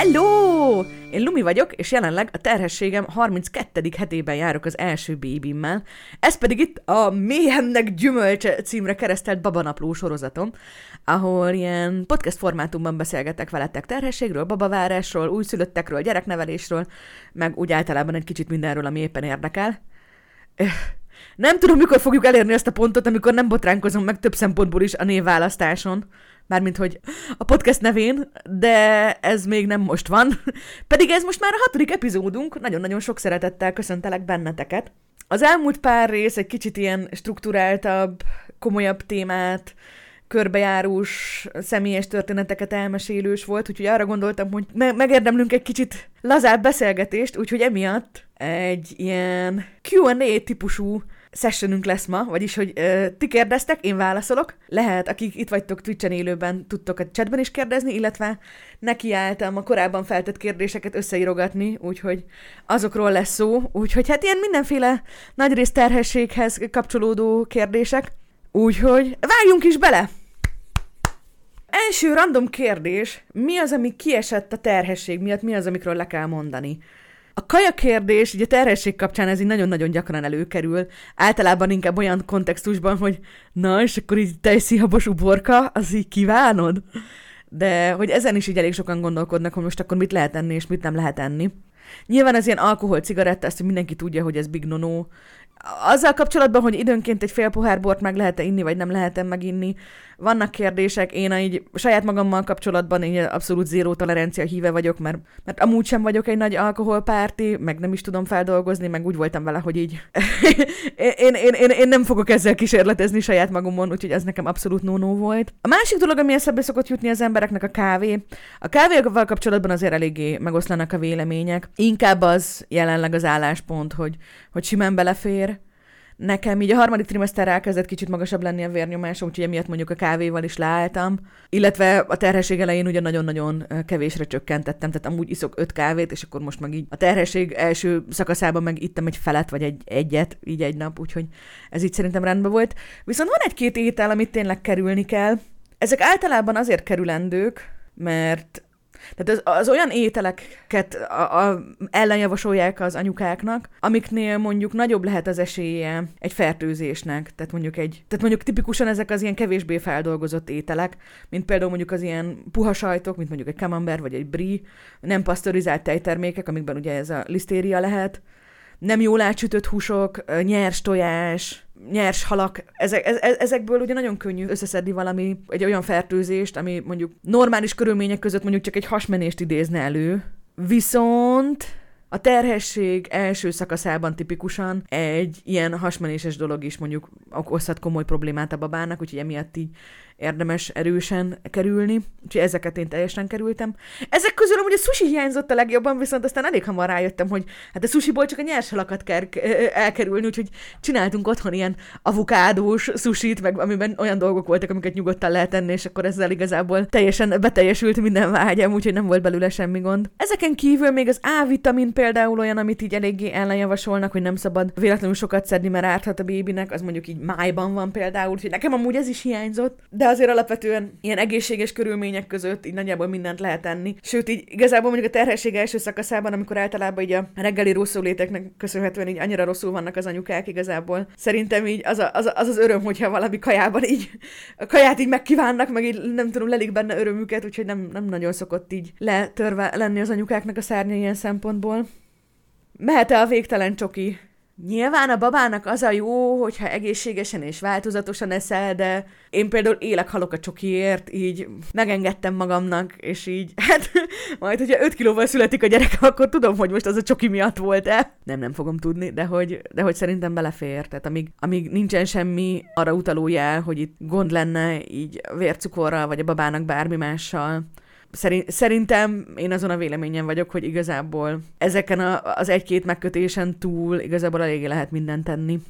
Hello! Én Lumi vagyok, és jelenleg a terhességem 32. hetében járok az első bébimmel. Ez pedig itt a Méhemnek gyümölcse címre keresztelt babanapló sorozatom, ahol ilyen podcast formátumban beszélgetek veletek terhességről, babavárásról, újszülöttekről, gyereknevelésről, meg úgy általában egy kicsit mindenről, ami éppen érdekel. Nem tudom, mikor fogjuk elérni ezt a pontot, amikor nem botránkozom meg több szempontból is a névválasztáson. Mármint, hogy a podcast nevén, de ez még nem most van. Pedig ez most már a hatodik epizódunk, nagyon-nagyon sok szeretettel köszöntelek benneteket. Az elmúlt pár rész egy kicsit ilyen strukturáltabb, komolyabb témát, körbejárós, személyes történeteket elmesélős volt, úgyhogy arra gondoltam, hogy me- megérdemlünk egy kicsit lazább beszélgetést, úgyhogy emiatt egy ilyen Q&A típusú sessionünk lesz ma, vagyis, hogy ö, ti kérdeztek, én válaszolok. Lehet, akik itt vagytok Twitch-en élőben, tudtok a chatben is kérdezni, illetve nekiálltam a korábban feltett kérdéseket összeírogatni, úgyhogy azokról lesz szó. Úgyhogy hát ilyen mindenféle nagyrészt terhességhez kapcsolódó kérdések. Úgyhogy vágjunk is bele! Első random kérdés, mi az, ami kiesett a terhesség miatt, mi az, amikről le kell mondani? A kaja kérdés, ugye terhesség kapcsán ez így nagyon-nagyon gyakran előkerül. Általában inkább olyan kontextusban, hogy na, és akkor így tejszíhabos uborka, az így kívánod? De hogy ezen is így elég sokan gondolkodnak, hogy most akkor mit lehet enni, és mit nem lehet enni. Nyilván ez ilyen alkohol, cigaretta, ezt mindenki tudja, hogy ez big no azzal kapcsolatban, hogy időnként egy fél pohár bort meg lehet-e inni, vagy nem lehet-e meginni, vannak kérdések, én így saját magammal kapcsolatban én abszolút zéró tolerancia híve vagyok, mert, mert amúgy sem vagyok egy nagy alkoholpárti, meg nem is tudom feldolgozni, meg úgy voltam vele, hogy így én, én, én, én, nem fogok ezzel kísérletezni saját magamon, úgyhogy ez nekem abszolút no volt. A másik dolog, ami eszembe szokott jutni az embereknek a kávé. A kávéval kapcsolatban azért eléggé megoszlanak a vélemények. Inkább az jelenleg az álláspont, hogy, hogy simán belefér, Nekem így a harmadik trimester elkezdett kicsit magasabb lenni a vérnyomásom, úgyhogy emiatt mondjuk a kávéval is leálltam. Illetve a terhesség elején ugye nagyon-nagyon kevésre csökkentettem, tehát amúgy iszok öt kávét, és akkor most meg így a terhesség első szakaszában meg ittem egy felet, vagy egy egyet, így egy nap, úgyhogy ez így szerintem rendben volt. Viszont van egy-két étel, amit tényleg kerülni kell. Ezek általában azért kerülendők, mert tehát az, az olyan ételeket a, a, ellenjavasolják az anyukáknak, amiknél mondjuk nagyobb lehet az esélye egy fertőzésnek. Tehát mondjuk egy, tehát mondjuk tipikusan ezek az ilyen kevésbé feldolgozott ételek, mint például mondjuk az ilyen puha sajtok, mint mondjuk egy camembert vagy egy brie, nem pasztorizált tejtermékek, amikben ugye ez a lisztéria lehet, nem jól átsütött húsok, nyers tojás, nyers halak, ezek, ezekből ugye nagyon könnyű összeszedni valami, egy olyan fertőzést, ami mondjuk normális körülmények között mondjuk csak egy hasmenést idézne elő, viszont a terhesség első szakaszában tipikusan egy ilyen hasmenéses dolog is mondjuk okozhat komoly problémát a babának, úgyhogy emiatt így érdemes erősen kerülni, úgyhogy ezeket én teljesen kerültem. Ezek közül amúgy a sushi hiányzott a legjobban, viszont aztán elég hamar rájöttem, hogy hát a sushiból csak a nyers halakat kell elkerülni, úgyhogy csináltunk otthon ilyen avokádós sushit, meg amiben olyan dolgok voltak, amiket nyugodtan lehet enni, és akkor ezzel igazából teljesen beteljesült minden vágyam, úgyhogy nem volt belőle semmi gond. Ezeken kívül még az A-vitamin például olyan, amit így eléggé ellenjavasolnak, hogy nem szabad véletlenül sokat szedni, mert árthat a bébinek, az mondjuk így májban van például, úgyhogy nekem amúgy ez is hiányzott, de azért alapvetően ilyen egészséges körülmények között így nagyjából mindent lehet enni. Sőt, így igazából mondjuk a terhesség első szakaszában, amikor általában így a reggeli rosszul léteknek köszönhetően így annyira rosszul vannak az anyukák igazából. Szerintem így az a, az, a, az, az öröm, hogyha valami kajában így a kaját így megkívánnak, meg így nem tudom, lelik benne örömüket, úgyhogy nem, nem nagyon szokott így letörve lenni az anyukáknak a szárnya ilyen szempontból. Mehet-e a végtelen csoki? Nyilván a babának az a jó, hogyha egészségesen és változatosan eszel, de én például élek halok a csokiért, így megengedtem magamnak, és így, hát majd, hogyha 5 kilóval születik a gyerek, akkor tudom, hogy most az a csoki miatt volt-e. Nem, nem fogom tudni, de hogy, de hogy szerintem belefér. Tehát amíg, amíg nincsen semmi arra utaló jel, hogy itt gond lenne így vércukorral, vagy a babának bármi mással, Szerintem én azon a véleményen vagyok, hogy igazából ezeken a, az egy-két megkötésen túl igazából eléggé lehet mindent tenni.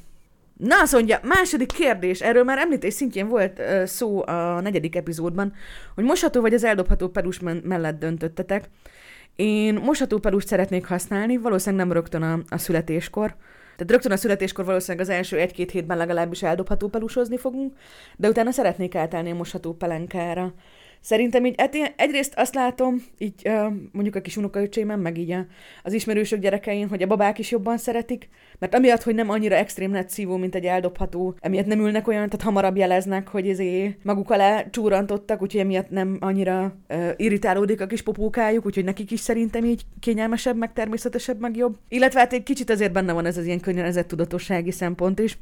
Na, azt mondja, második kérdés, erről már említés szintjén volt uh, szó a negyedik epizódban, hogy mosható vagy az eldobható perus mellett döntöttetek. Én mosható perust szeretnék használni, valószínűleg nem rögtön a, a születéskor, tehát rögtön a születéskor valószínűleg az első egy-két hétben legalábbis eldobható pelusozni fogunk, de utána szeretnék átállni a mosható pelenkára. Szerintem így, egyrészt azt látom, így mondjuk a kis unokaöcsémen, meg így az ismerősök gyerekein, hogy a babák is jobban szeretik, mert amiatt, hogy nem annyira extrém netszívó, mint egy eldobható, emiatt nem ülnek olyan, tehát hamarabb jeleznek, hogy ezé maguk alá csúrantottak, úgyhogy emiatt nem annyira uh, irritálódik a kis popókájuk, úgyhogy nekik is szerintem így kényelmesebb, meg természetesebb, meg jobb. Illetve hát egy kicsit azért benne van ez az ilyen környezet tudatossági szempont is.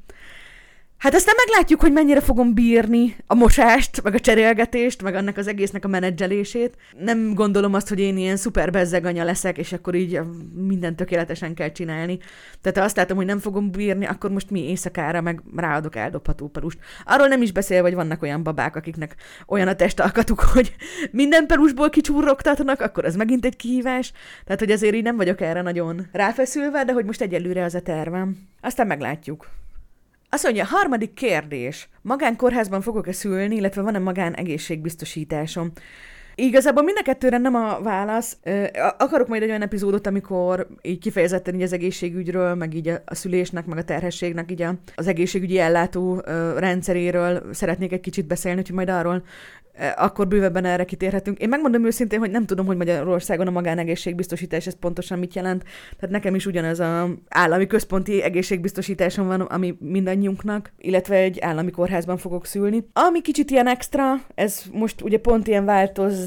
Hát aztán meglátjuk, hogy mennyire fogom bírni a mosást, meg a cserélgetést, meg annak az egésznek a menedzselését. Nem gondolom azt, hogy én ilyen szuper bezzeganya leszek, és akkor így minden tökéletesen kell csinálni. Tehát ha azt látom, hogy nem fogom bírni, akkor most mi éjszakára meg ráadok eldobható perust. Arról nem is beszél, hogy vannak olyan babák, akiknek olyan a testalkatuk, hogy minden perusból kicsúrogtatnak, akkor az megint egy kihívás. Tehát, hogy azért így nem vagyok erre nagyon ráfeszülve, de hogy most egyelőre az a tervem. Aztán meglátjuk. Azt mondja, harmadik kérdés. Magánkórházban fogok-e szülni, illetve van-e magán egészségbiztosításom? Igazából mind a kettőre nem a válasz. Akarok majd egy olyan epizódot, amikor így kifejezetten így az egészségügyről, meg így a szülésnek, meg a terhességnek így az egészségügyi ellátó rendszeréről szeretnék egy kicsit beszélni, hogy majd arról akkor bővebben erre kitérhetünk. Én megmondom őszintén, hogy nem tudom, hogy Magyarországon a magánegészségbiztosítás ez pontosan mit jelent. Tehát nekem is ugyanez a állami központi egészségbiztosításom van, ami mindannyiunknak, illetve egy állami kórházban fogok szülni. Ami kicsit ilyen extra, ez most ugye pont ilyen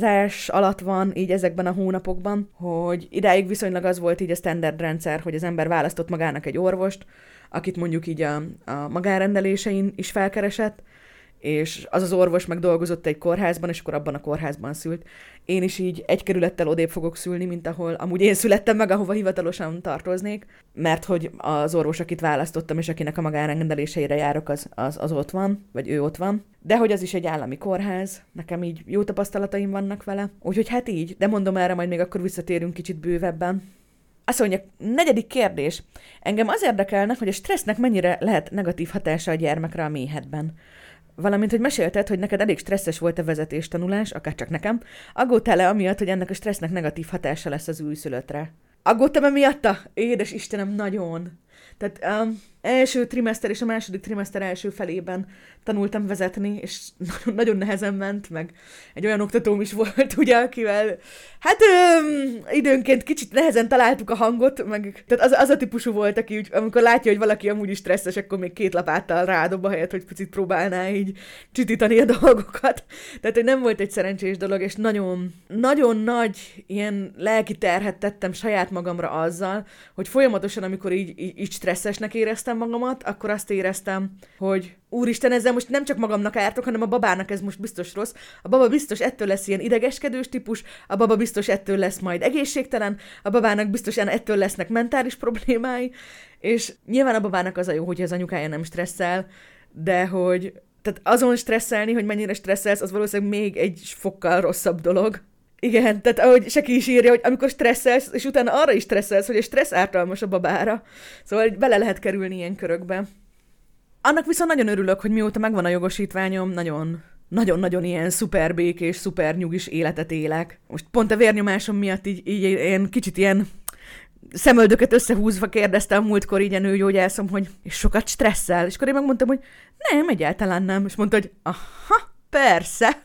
változás alatt van így ezekben a hónapokban, hogy idáig viszonylag az volt így a standard rendszer, hogy az ember választott magának egy orvost, akit mondjuk így a, a magánrendelésein is felkeresett, és az az orvos meg dolgozott egy kórházban, és akkor abban a kórházban szült. Én is így egy kerülettel odébb fogok szülni, mint ahol amúgy én születtem meg, ahova hivatalosan tartoznék, mert hogy az orvos, akit választottam, és akinek a magánrendeléseire járok, az, az, az ott van, vagy ő ott van. De hogy az is egy állami kórház, nekem így jó tapasztalataim vannak vele. Úgyhogy hát így, de mondom erre majd még akkor visszatérünk kicsit bővebben. Azt mondja, negyedik kérdés. Engem az érdekelne, hogy a stressznek mennyire lehet negatív hatása a gyermekre a méhedben. Valamint, hogy mesélted, hogy neked elég stresszes volt a vezetéstanulás, akár csak nekem, aggódtál-e amiatt, hogy ennek a stressznek negatív hatása lesz az újszülöttre? Aggódtam-e miatta? Édes Istenem, nagyon. Tehát um, első trimester és a második trimester első felében tanultam vezetni, és nagyon, nehezen ment, meg egy olyan oktatóm is volt, ugye, akivel hát öm, időnként kicsit nehezen találtuk a hangot, meg tehát az, az a típusú volt, aki úgy, amikor látja, hogy valaki amúgy is stresszes, akkor még két lapáttal rádob a helyet, hogy picit próbálná így csitítani a dolgokat. Tehát, hogy nem volt egy szerencsés dolog, és nagyon, nagyon nagy ilyen lelki terhet tettem saját magamra azzal, hogy folyamatosan, amikor így, így, így stresszesnek éreztem magamat, akkor azt éreztem, hogy úristen, ezzel most nem csak magamnak ártok, hanem a babának ez most biztos rossz. A baba biztos ettől lesz ilyen idegeskedős típus, a baba biztos ettől lesz majd egészségtelen, a babának biztosan ettől lesznek mentális problémái, és nyilván a babának az a jó, hogy az anyukája nem stresszel, de hogy tehát azon stresszelni, hogy mennyire stresszelsz, az valószínűleg még egy fokkal rosszabb dolog. Igen, tehát ahogy Seki is írja, hogy amikor stresszelsz, és utána arra is stresszelsz, hogy a stressz ártalmas a babára. Szóval bele lehet kerülni ilyen körökbe. Annak viszont nagyon örülök, hogy mióta megvan a jogosítványom, nagyon nagyon-nagyon ilyen szuper békés, szuper nyugis életet élek. Most pont a vérnyomásom miatt így, így ilyen kicsit ilyen szemöldöket összehúzva kérdeztem múltkor így a nőgyógyászom, hogy és sokat stresszel, és akkor én megmondtam, hogy nem, egyáltalán nem, és mondta, hogy aha, persze.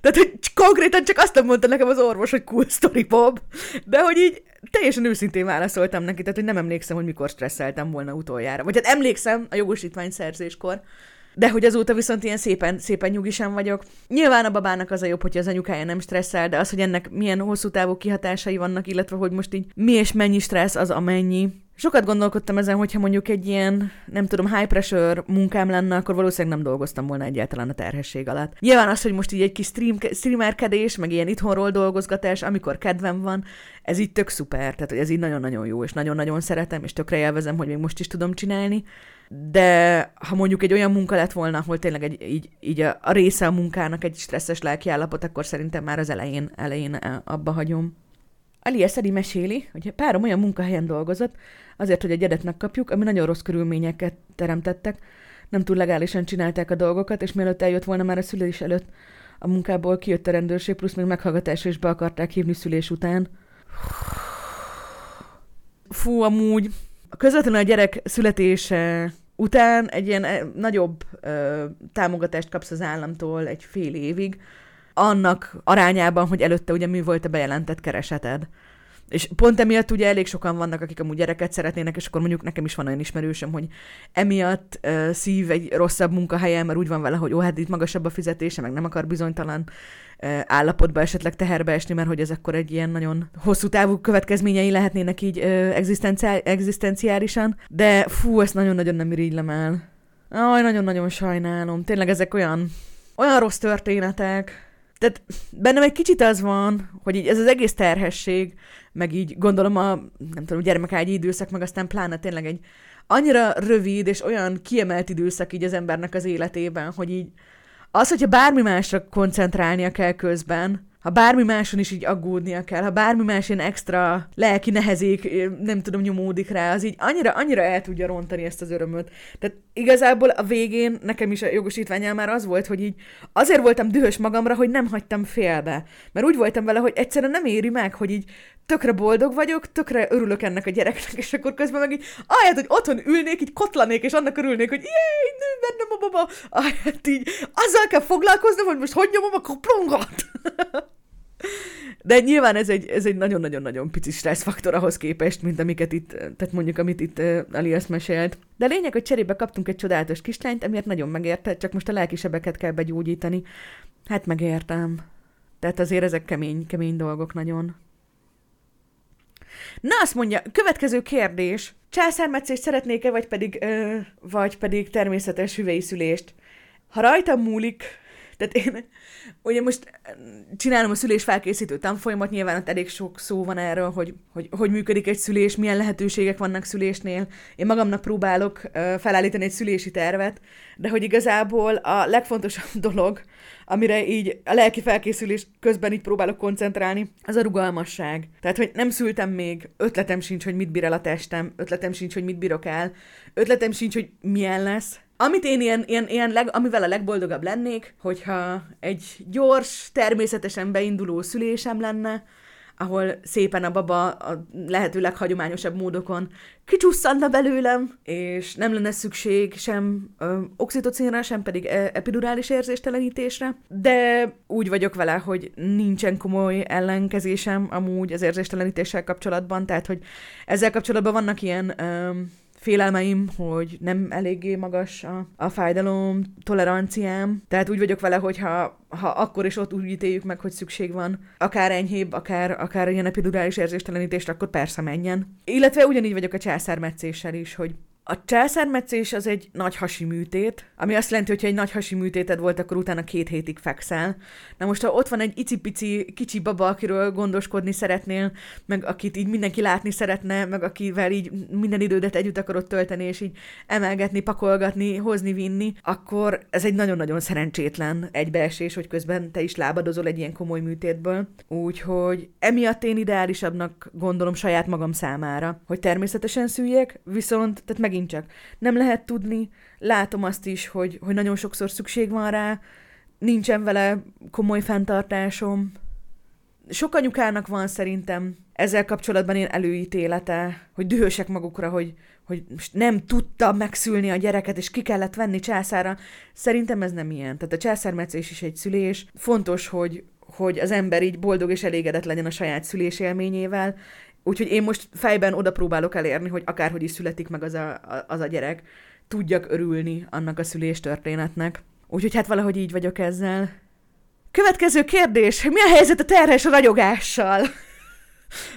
Tehát, hogy konkrétan csak azt mondta nekem az orvos, hogy cool story, Bob. De hogy így teljesen őszintén válaszoltam neki, tehát hogy nem emlékszem, hogy mikor stresszeltem volna utoljára. Vagy hát emlékszem a jogosítvány szerzéskor, de hogy azóta viszont ilyen szépen, szépen nyugisan vagyok. Nyilván a babának az a jobb, hogy az anyukája nem stresszel, de az, hogy ennek milyen hosszú távú kihatásai vannak, illetve hogy most így mi és mennyi stressz az amennyi, Sokat gondolkodtam ezen, hogyha mondjuk egy ilyen, nem tudom, high pressure munkám lenne, akkor valószínűleg nem dolgoztam volna egyáltalán a terhesség alatt. Nyilván az, hogy most így egy kis stream, streamerkedés, meg ilyen itthonról dolgozgatás, amikor kedvem van, ez így tök szuper, tehát hogy ez így nagyon-nagyon jó, és nagyon-nagyon szeretem, és tökre élvezem, hogy még most is tudom csinálni. De ha mondjuk egy olyan munka lett volna, ahol tényleg egy, így, így a, a része a munkának egy stresszes lelkiállapot, akkor szerintem már az elején, elején abba hagyom. Ali Eszedi meséli, hogy párom olyan munkahelyen dolgozott, azért, hogy a gyedet megkapjuk, ami nagyon rossz körülményeket teremtettek, nem túl legálisan csinálták a dolgokat, és mielőtt eljött volna már a szülés előtt a munkából kijött a rendőrség, plusz még meghallgatásra is be akarták hívni szülés után. Fú, amúgy. Közvetlenül a gyerek születése után egy ilyen eh, nagyobb ö, támogatást kapsz az államtól egy fél évig, annak arányában, hogy előtte ugye mi volt a bejelentett kereseted. És pont emiatt ugye elég sokan vannak, akik amúgy gyereket szeretnének, és akkor mondjuk nekem is van olyan ismerősöm, hogy emiatt uh, szív egy rosszabb munkahelyen, mert úgy van vele, hogy ó, hát itt magasabb a fizetése, meg nem akar bizonytalan uh, állapotba esetleg teherbe esni, mert hogy ez akkor egy ilyen nagyon hosszú távú következményei lehetnének így uh, egzisztenciál, egzisztenciálisan. De fú, ezt nagyon-nagyon nem irigylem el. Aj, nagyon-nagyon sajnálom. Tényleg ezek olyan, olyan rossz történetek. Tehát bennem egy kicsit az van, hogy így ez az egész terhesség, meg így gondolom a, nem tudom, gyermekágyi időszak, meg aztán pláne tényleg egy annyira rövid és olyan kiemelt időszak így az embernek az életében, hogy így az, hogyha bármi másra koncentrálnia kell közben, ha bármi máson is így aggódnia kell, ha bármi más ilyen extra lelki nehezék, nem tudom, nyomódik rá, az így annyira, annyira el tudja rontani ezt az örömöt. Tehát igazából a végén nekem is a jogosítványál már az volt, hogy így azért voltam dühös magamra, hogy nem hagytam félbe. Mert úgy voltam vele, hogy egyszerűen nem éri meg, hogy így tökre boldog vagyok, tökre örülök ennek a gyereknek, és akkor közben meg így, ahelyett, hogy otthon ülnék, így kotlanék, és annak örülnék, hogy jéj, nő bennem a baba, ahelyett így azzal kell foglalkoznom, hogy most hogy nyomom a koplongat. De nyilván ez egy, ez egy nagyon-nagyon-nagyon pici stresszfaktor ahhoz képest, mint amiket itt, tehát mondjuk, amit itt uh, Alias mesélt. De a lényeg, hogy cserébe kaptunk egy csodálatos kislányt, amiért nagyon megérte, csak most a lelkisebeket kell begyógyítani. Hát megértem. Tehát azért ezek kemény, kemény dolgok nagyon. Na, azt mondja, következő kérdés. Császármetszést szeretnék-e, vagy pedig, ö, vagy pedig természetes hüvei szülést? Ha rajtam múlik, tehát én ugye most csinálom a szülés felkészítő tanfolyamat, nyilván ott elég sok szó van erről, hogy, hogy hogy működik egy szülés, milyen lehetőségek vannak szülésnél. Én magamnak próbálok felállítani egy szülési tervet, de hogy igazából a legfontosabb dolog, amire így a lelki felkészülés közben így próbálok koncentrálni, az a rugalmasság. Tehát, hogy nem szültem még, ötletem sincs, hogy mit bír el a testem, ötletem sincs, hogy mit bírok el, ötletem sincs, hogy milyen lesz. Amit én ilyen, ilyen, ilyen leg, amivel a legboldogabb lennék, hogyha egy gyors, természetesen beinduló szülésem lenne, ahol szépen a baba a lehető leghagyományosabb módokon kicsusszanna belőlem, és nem lenne szükség sem ö, oxitocinra, sem pedig e, epidurális érzéstelenítésre, de úgy vagyok vele, hogy nincsen komoly ellenkezésem amúgy az érzéstelenítéssel kapcsolatban, tehát hogy ezzel kapcsolatban vannak ilyen ö, félelmeim, hogy nem eléggé magas a, a fájdalom toleranciám. Tehát úgy vagyok vele, hogy ha, ha akkor is ott úgy ítéljük meg, hogy szükség van, akár enyhébb, akár, akár ilyen epidurális érzéstelenítést, akkor persze menjen. Illetve ugyanígy vagyok a császármetszéssel is, hogy a császármetszés az egy nagy hasi műtét, ami azt jelenti, hogy ha egy nagy hasi műtéted volt, akkor utána két hétig fekszel. Na most, ha ott van egy icipici kicsi baba, akiről gondoskodni szeretnél, meg akit így mindenki látni szeretne, meg akivel így minden idődet együtt akarod tölteni, és így emelgetni, pakolgatni, hozni, vinni, akkor ez egy nagyon-nagyon szerencsétlen egybeesés, hogy közben te is lábadozol egy ilyen komoly műtétből. Úgyhogy emiatt én ideálisabbnak gondolom saját magam számára, hogy természetesen szüljek, viszont tehát megint csak nem lehet tudni, látom azt is, hogy, hogy nagyon sokszor szükség van rá, nincsen vele komoly fenntartásom. Sok anyukának van szerintem ezzel kapcsolatban én előítélete, hogy dühösek magukra, hogy, hogy nem tudta megszülni a gyereket, és ki kellett venni császára. Szerintem ez nem ilyen. Tehát a császármetszés is egy szülés. Fontos, hogy, hogy az ember így boldog és elégedett legyen a saját szülés élményével, Úgyhogy én most fejben oda próbálok elérni, hogy akárhogy is születik meg az a, az a gyerek, tudjak örülni annak a szülés történetnek. Úgyhogy hát valahogy így vagyok ezzel. Következő kérdés. Mi a helyzet a terhes ragyogással?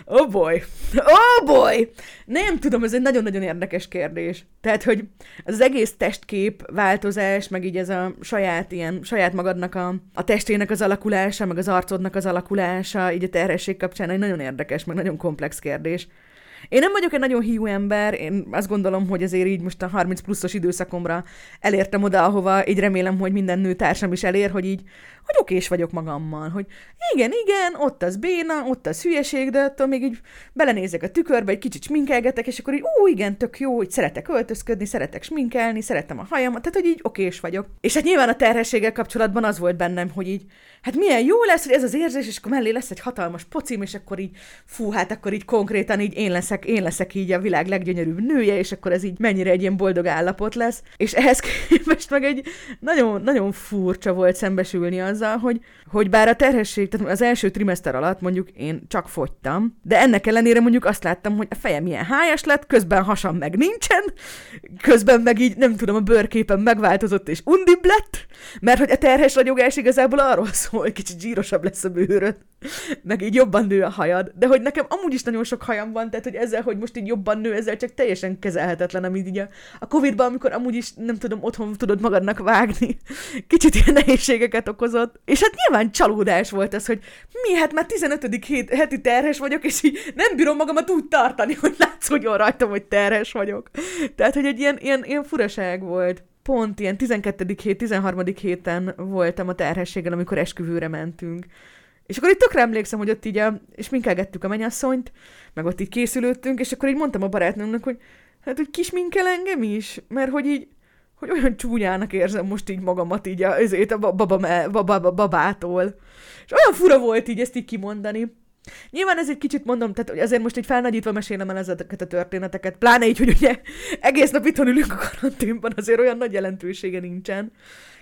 Oh boy. Oh boy! Nem tudom, ez egy nagyon-nagyon érdekes kérdés. Tehát, hogy az egész testkép változás, meg így ez a saját ilyen, saját magadnak a, a testének az alakulása, meg az arcodnak az alakulása, így a terhesség kapcsán egy nagyon érdekes, meg nagyon komplex kérdés. Én nem vagyok egy nagyon hiú ember, én azt gondolom, hogy azért így most a 30 pluszos időszakomra elértem oda, ahova így remélem, hogy minden nőtársam is elér, hogy így, hogy okés vagyok magammal, hogy igen, igen, ott az béna, ott az hülyeség, de attól még így belenézek a tükörbe, egy kicsit sminkelgetek, és akkor így, ó, igen, tök jó, hogy szeretek öltözködni, szeretek sminkelni, szeretem a hajamat, tehát hogy így okés vagyok. És hát nyilván a terhességgel kapcsolatban az volt bennem, hogy így, hát milyen jó lesz, hogy ez az érzés, és akkor mellé lesz egy hatalmas pocim, és akkor így, fú, hát akkor így konkrétan így én lesz leszek, én leszek így a világ leggyönyörűbb nője, és akkor ez így mennyire egy ilyen boldog állapot lesz. És ehhez képest meg egy nagyon, nagyon furcsa volt szembesülni azzal, hogy, hogy bár a terhesség, tehát az első trimester alatt mondjuk én csak fogytam, de ennek ellenére mondjuk azt láttam, hogy a fejem ilyen hájas lett, közben hasam meg nincsen, közben meg így nem tudom, a bőrképen megváltozott és undibb lett, mert hogy a terhes ragyogás igazából arról szól, hogy kicsit zsírosabb lesz a bőröd, meg így jobban nő a hajad, de hogy nekem amúgy is nagyon sok hajam van, tehát hogy ezzel, hogy most így jobban nő, ezzel csak teljesen kezelhetetlen, amit így a, a Covid-ban, amikor amúgy is nem tudom, otthon tudod magadnak vágni, kicsit ilyen nehézségeket okozott. És hát nyilván csalódás volt ez, hogy mi, hát már 15. Hét, heti terhes vagyok, és így nem bírom magamat úgy tartani, hogy látszódjon rajtam, hogy terhes vagyok. Tehát, hogy egy ilyen, ilyen, ilyen furaság volt pont ilyen 12. hét, 13. héten voltam a terhességgel, amikor esküvőre mentünk. És akkor itt tökre emlékszem, hogy ott így a, és minkelgettük a mennyasszonyt, meg ott így készülődtünk, és akkor így mondtam a barátnőmnek, hogy hát, hogy kisminkel engem is, mert hogy így, hogy olyan csúnyának érzem most így magamat így a, ezért a baba, baba, baba, babától. És olyan fura volt így ezt így kimondani. Nyilván ez egy kicsit mondom, tehát azért most egy felnagyítva mesélem el ezeket a történeteket, pláne így, hogy ugye egész nap itthon ülünk a karanténban, azért olyan nagy jelentősége nincsen.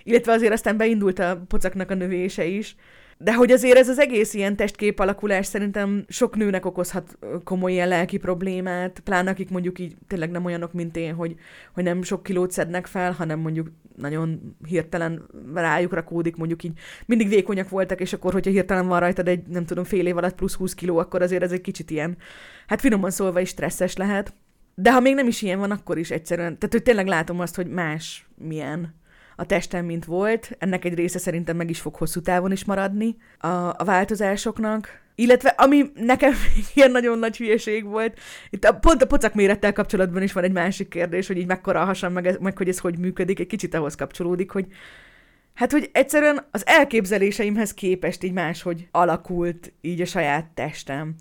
Illetve azért aztán beindult a pocaknak a növése is. De hogy azért ez az egész ilyen testkép alakulás szerintem sok nőnek okozhat komoly ilyen lelki problémát, pláne akik mondjuk így tényleg nem olyanok, mint én, hogy, hogy nem sok kilót szednek fel, hanem mondjuk nagyon hirtelen rájuk rakódik, mondjuk így mindig vékonyak voltak, és akkor, hogyha hirtelen van rajtad egy, nem tudom, fél év alatt plusz 20 kiló, akkor azért ez egy kicsit ilyen, hát finoman szólva is stresszes lehet. De ha még nem is ilyen van, akkor is egyszerűen, tehát hogy tényleg látom azt, hogy más milyen a testem, mint volt. Ennek egy része szerintem meg is fog hosszú távon is maradni a, a változásoknak. Illetve ami nekem ilyen nagyon nagy hülyeség volt, itt a, pont a pocak mérettel kapcsolatban is van egy másik kérdés, hogy így mekkora hasam, meg, meg hogy ez hogy működik, egy kicsit ahhoz kapcsolódik, hogy Hát, hogy egyszerűen az elképzeléseimhez képest így máshogy alakult így a saját testem.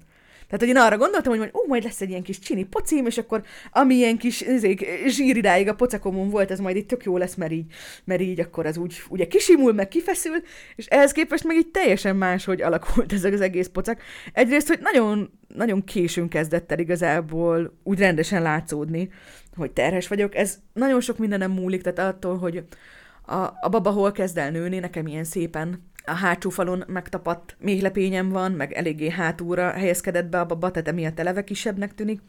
Tehát, hogy én arra gondoltam, hogy majd, ó, majd lesz egy ilyen kis csini pocim, és akkor ami ilyen kis zék, zsíridáig a pocakomon volt, ez majd itt tök jó lesz, mert így, mert így akkor az úgy ugye kisimul, meg kifeszül, és ehhez képest meg így teljesen máshogy alakult ez az egész pocak. Egyrészt, hogy nagyon, nagyon későn kezdett el igazából úgy rendesen látszódni, hogy terhes vagyok. Ez nagyon sok mindenem múlik, tehát attól, hogy a, a baba hol kezd el nőni, nekem ilyen szépen a hátsó falon megtapadt méhlepényem van, meg eléggé hátúra helyezkedett be a baba, tehát emiatt eleve kisebbnek tűnik.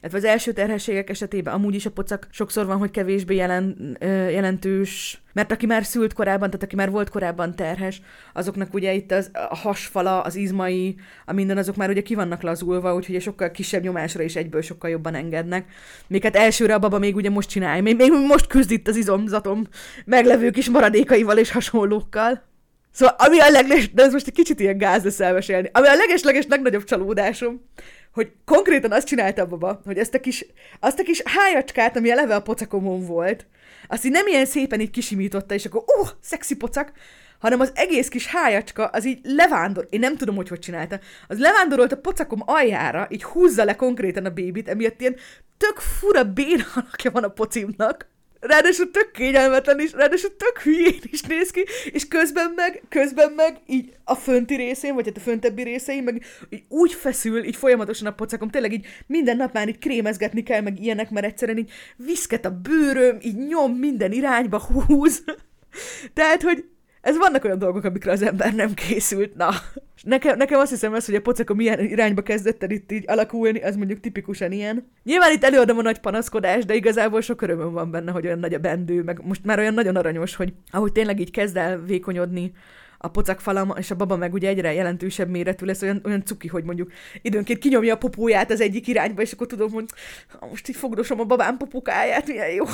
Illetve az első terhességek esetében amúgy is a pocak sokszor van, hogy kevésbé jelen, jelentős, mert aki már szült korábban, tehát aki már volt korábban terhes, azoknak ugye itt az, a hasfala, az izmai, a minden, azok már ugye ki vannak lazulva, úgyhogy sokkal kisebb nyomásra is egyből sokkal jobban engednek. Még hát elsőre a baba még ugye most csinálja, még, még most küzd itt az izomzatom meglevő kis maradékaival és hasonlókkal. Szóval ami a leges, de ez most egy kicsit ilyen gáz lesz elmesélni, ami a leges-leges legnagyobb csalódásom, hogy konkrétan azt csinálta a baba, hogy ezt a kis, azt a kis hájacskát, ami eleve a pocakomon volt, azt így nem ilyen szépen így kisimította, és akkor, oh, szexi pocak, hanem az egész kis hájacska az így levándor, én nem tudom, hogy hogy csinálta, az levándorolt a pocakom aljára, így húzza le konkrétan a bébit, emiatt ilyen tök fura bénalakja van a pocimnak, ráadásul tök kényelmetlen is, ráadásul tök hülyén is néz ki, és közben meg, közben meg így a fönti részén, vagy hát a föntebbi részein, meg így úgy feszül, így folyamatosan a pocakom, tényleg így minden nap már így krémezgetni kell, meg ilyenek, mert egyszerűen így viszket a bőröm, így nyom minden irányba, húz. Tehát, hogy ez vannak olyan dolgok, amikre az ember nem készült, na. Nekem, nekem azt hiszem ez, hogy a pocaka milyen irányba kezdett el itt így alakulni, az mondjuk tipikusan ilyen. Nyilván itt előadom a nagy panaszkodás, de igazából sok örömöm van benne, hogy olyan nagy a bendő, meg most már olyan nagyon aranyos, hogy ahogy tényleg így kezd el vékonyodni a pocakfalam, és a baba meg ugye egyre jelentősebb méretű lesz, olyan, olyan cuki, hogy mondjuk időnként kinyomja a popóját az egyik irányba, és akkor tudom, hogy most így fogdosom a babám popukáját, milyen jó.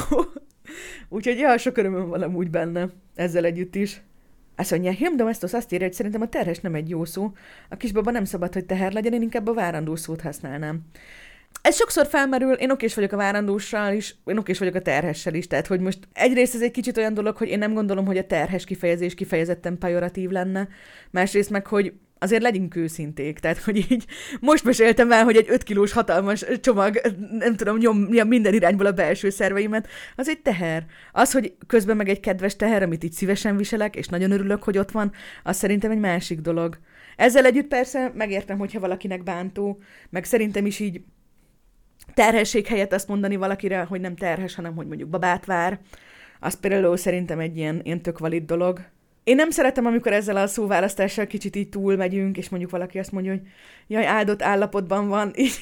Úgyhogy ja, sok örömöm van amúgy benne, ezzel együtt is. Azt mondja, Himdomestos azt írja, hogy szerintem a terhes nem egy jó szó. A kisbaba nem szabad, hogy teher legyen, én inkább a várandó szót használnám. Ez sokszor felmerül, én okés vagyok a várandóssal is, én okés vagyok a terhessel is, tehát hogy most egyrészt ez egy kicsit olyan dolog, hogy én nem gondolom, hogy a terhes kifejezés kifejezetten pejoratív lenne, másrészt meg, hogy azért legyünk őszinték, tehát hogy így most meséltem el, hogy egy 5 kilós hatalmas csomag, nem tudom, nyomja minden irányból a belső szerveimet, az egy teher. Az, hogy közben meg egy kedves teher, amit így szívesen viselek, és nagyon örülök, hogy ott van, az szerintem egy másik dolog. Ezzel együtt persze megértem, hogyha valakinek bántó, meg szerintem is így terhesség helyett azt mondani valakire, hogy nem terhes, hanem hogy mondjuk babát vár. Az például szerintem egy ilyen, ilyen tök valid dolog. Én nem szeretem, amikor ezzel a szóválasztással kicsit így túl megyünk, és mondjuk valaki azt mondja, hogy jaj, áldott állapotban van. Így,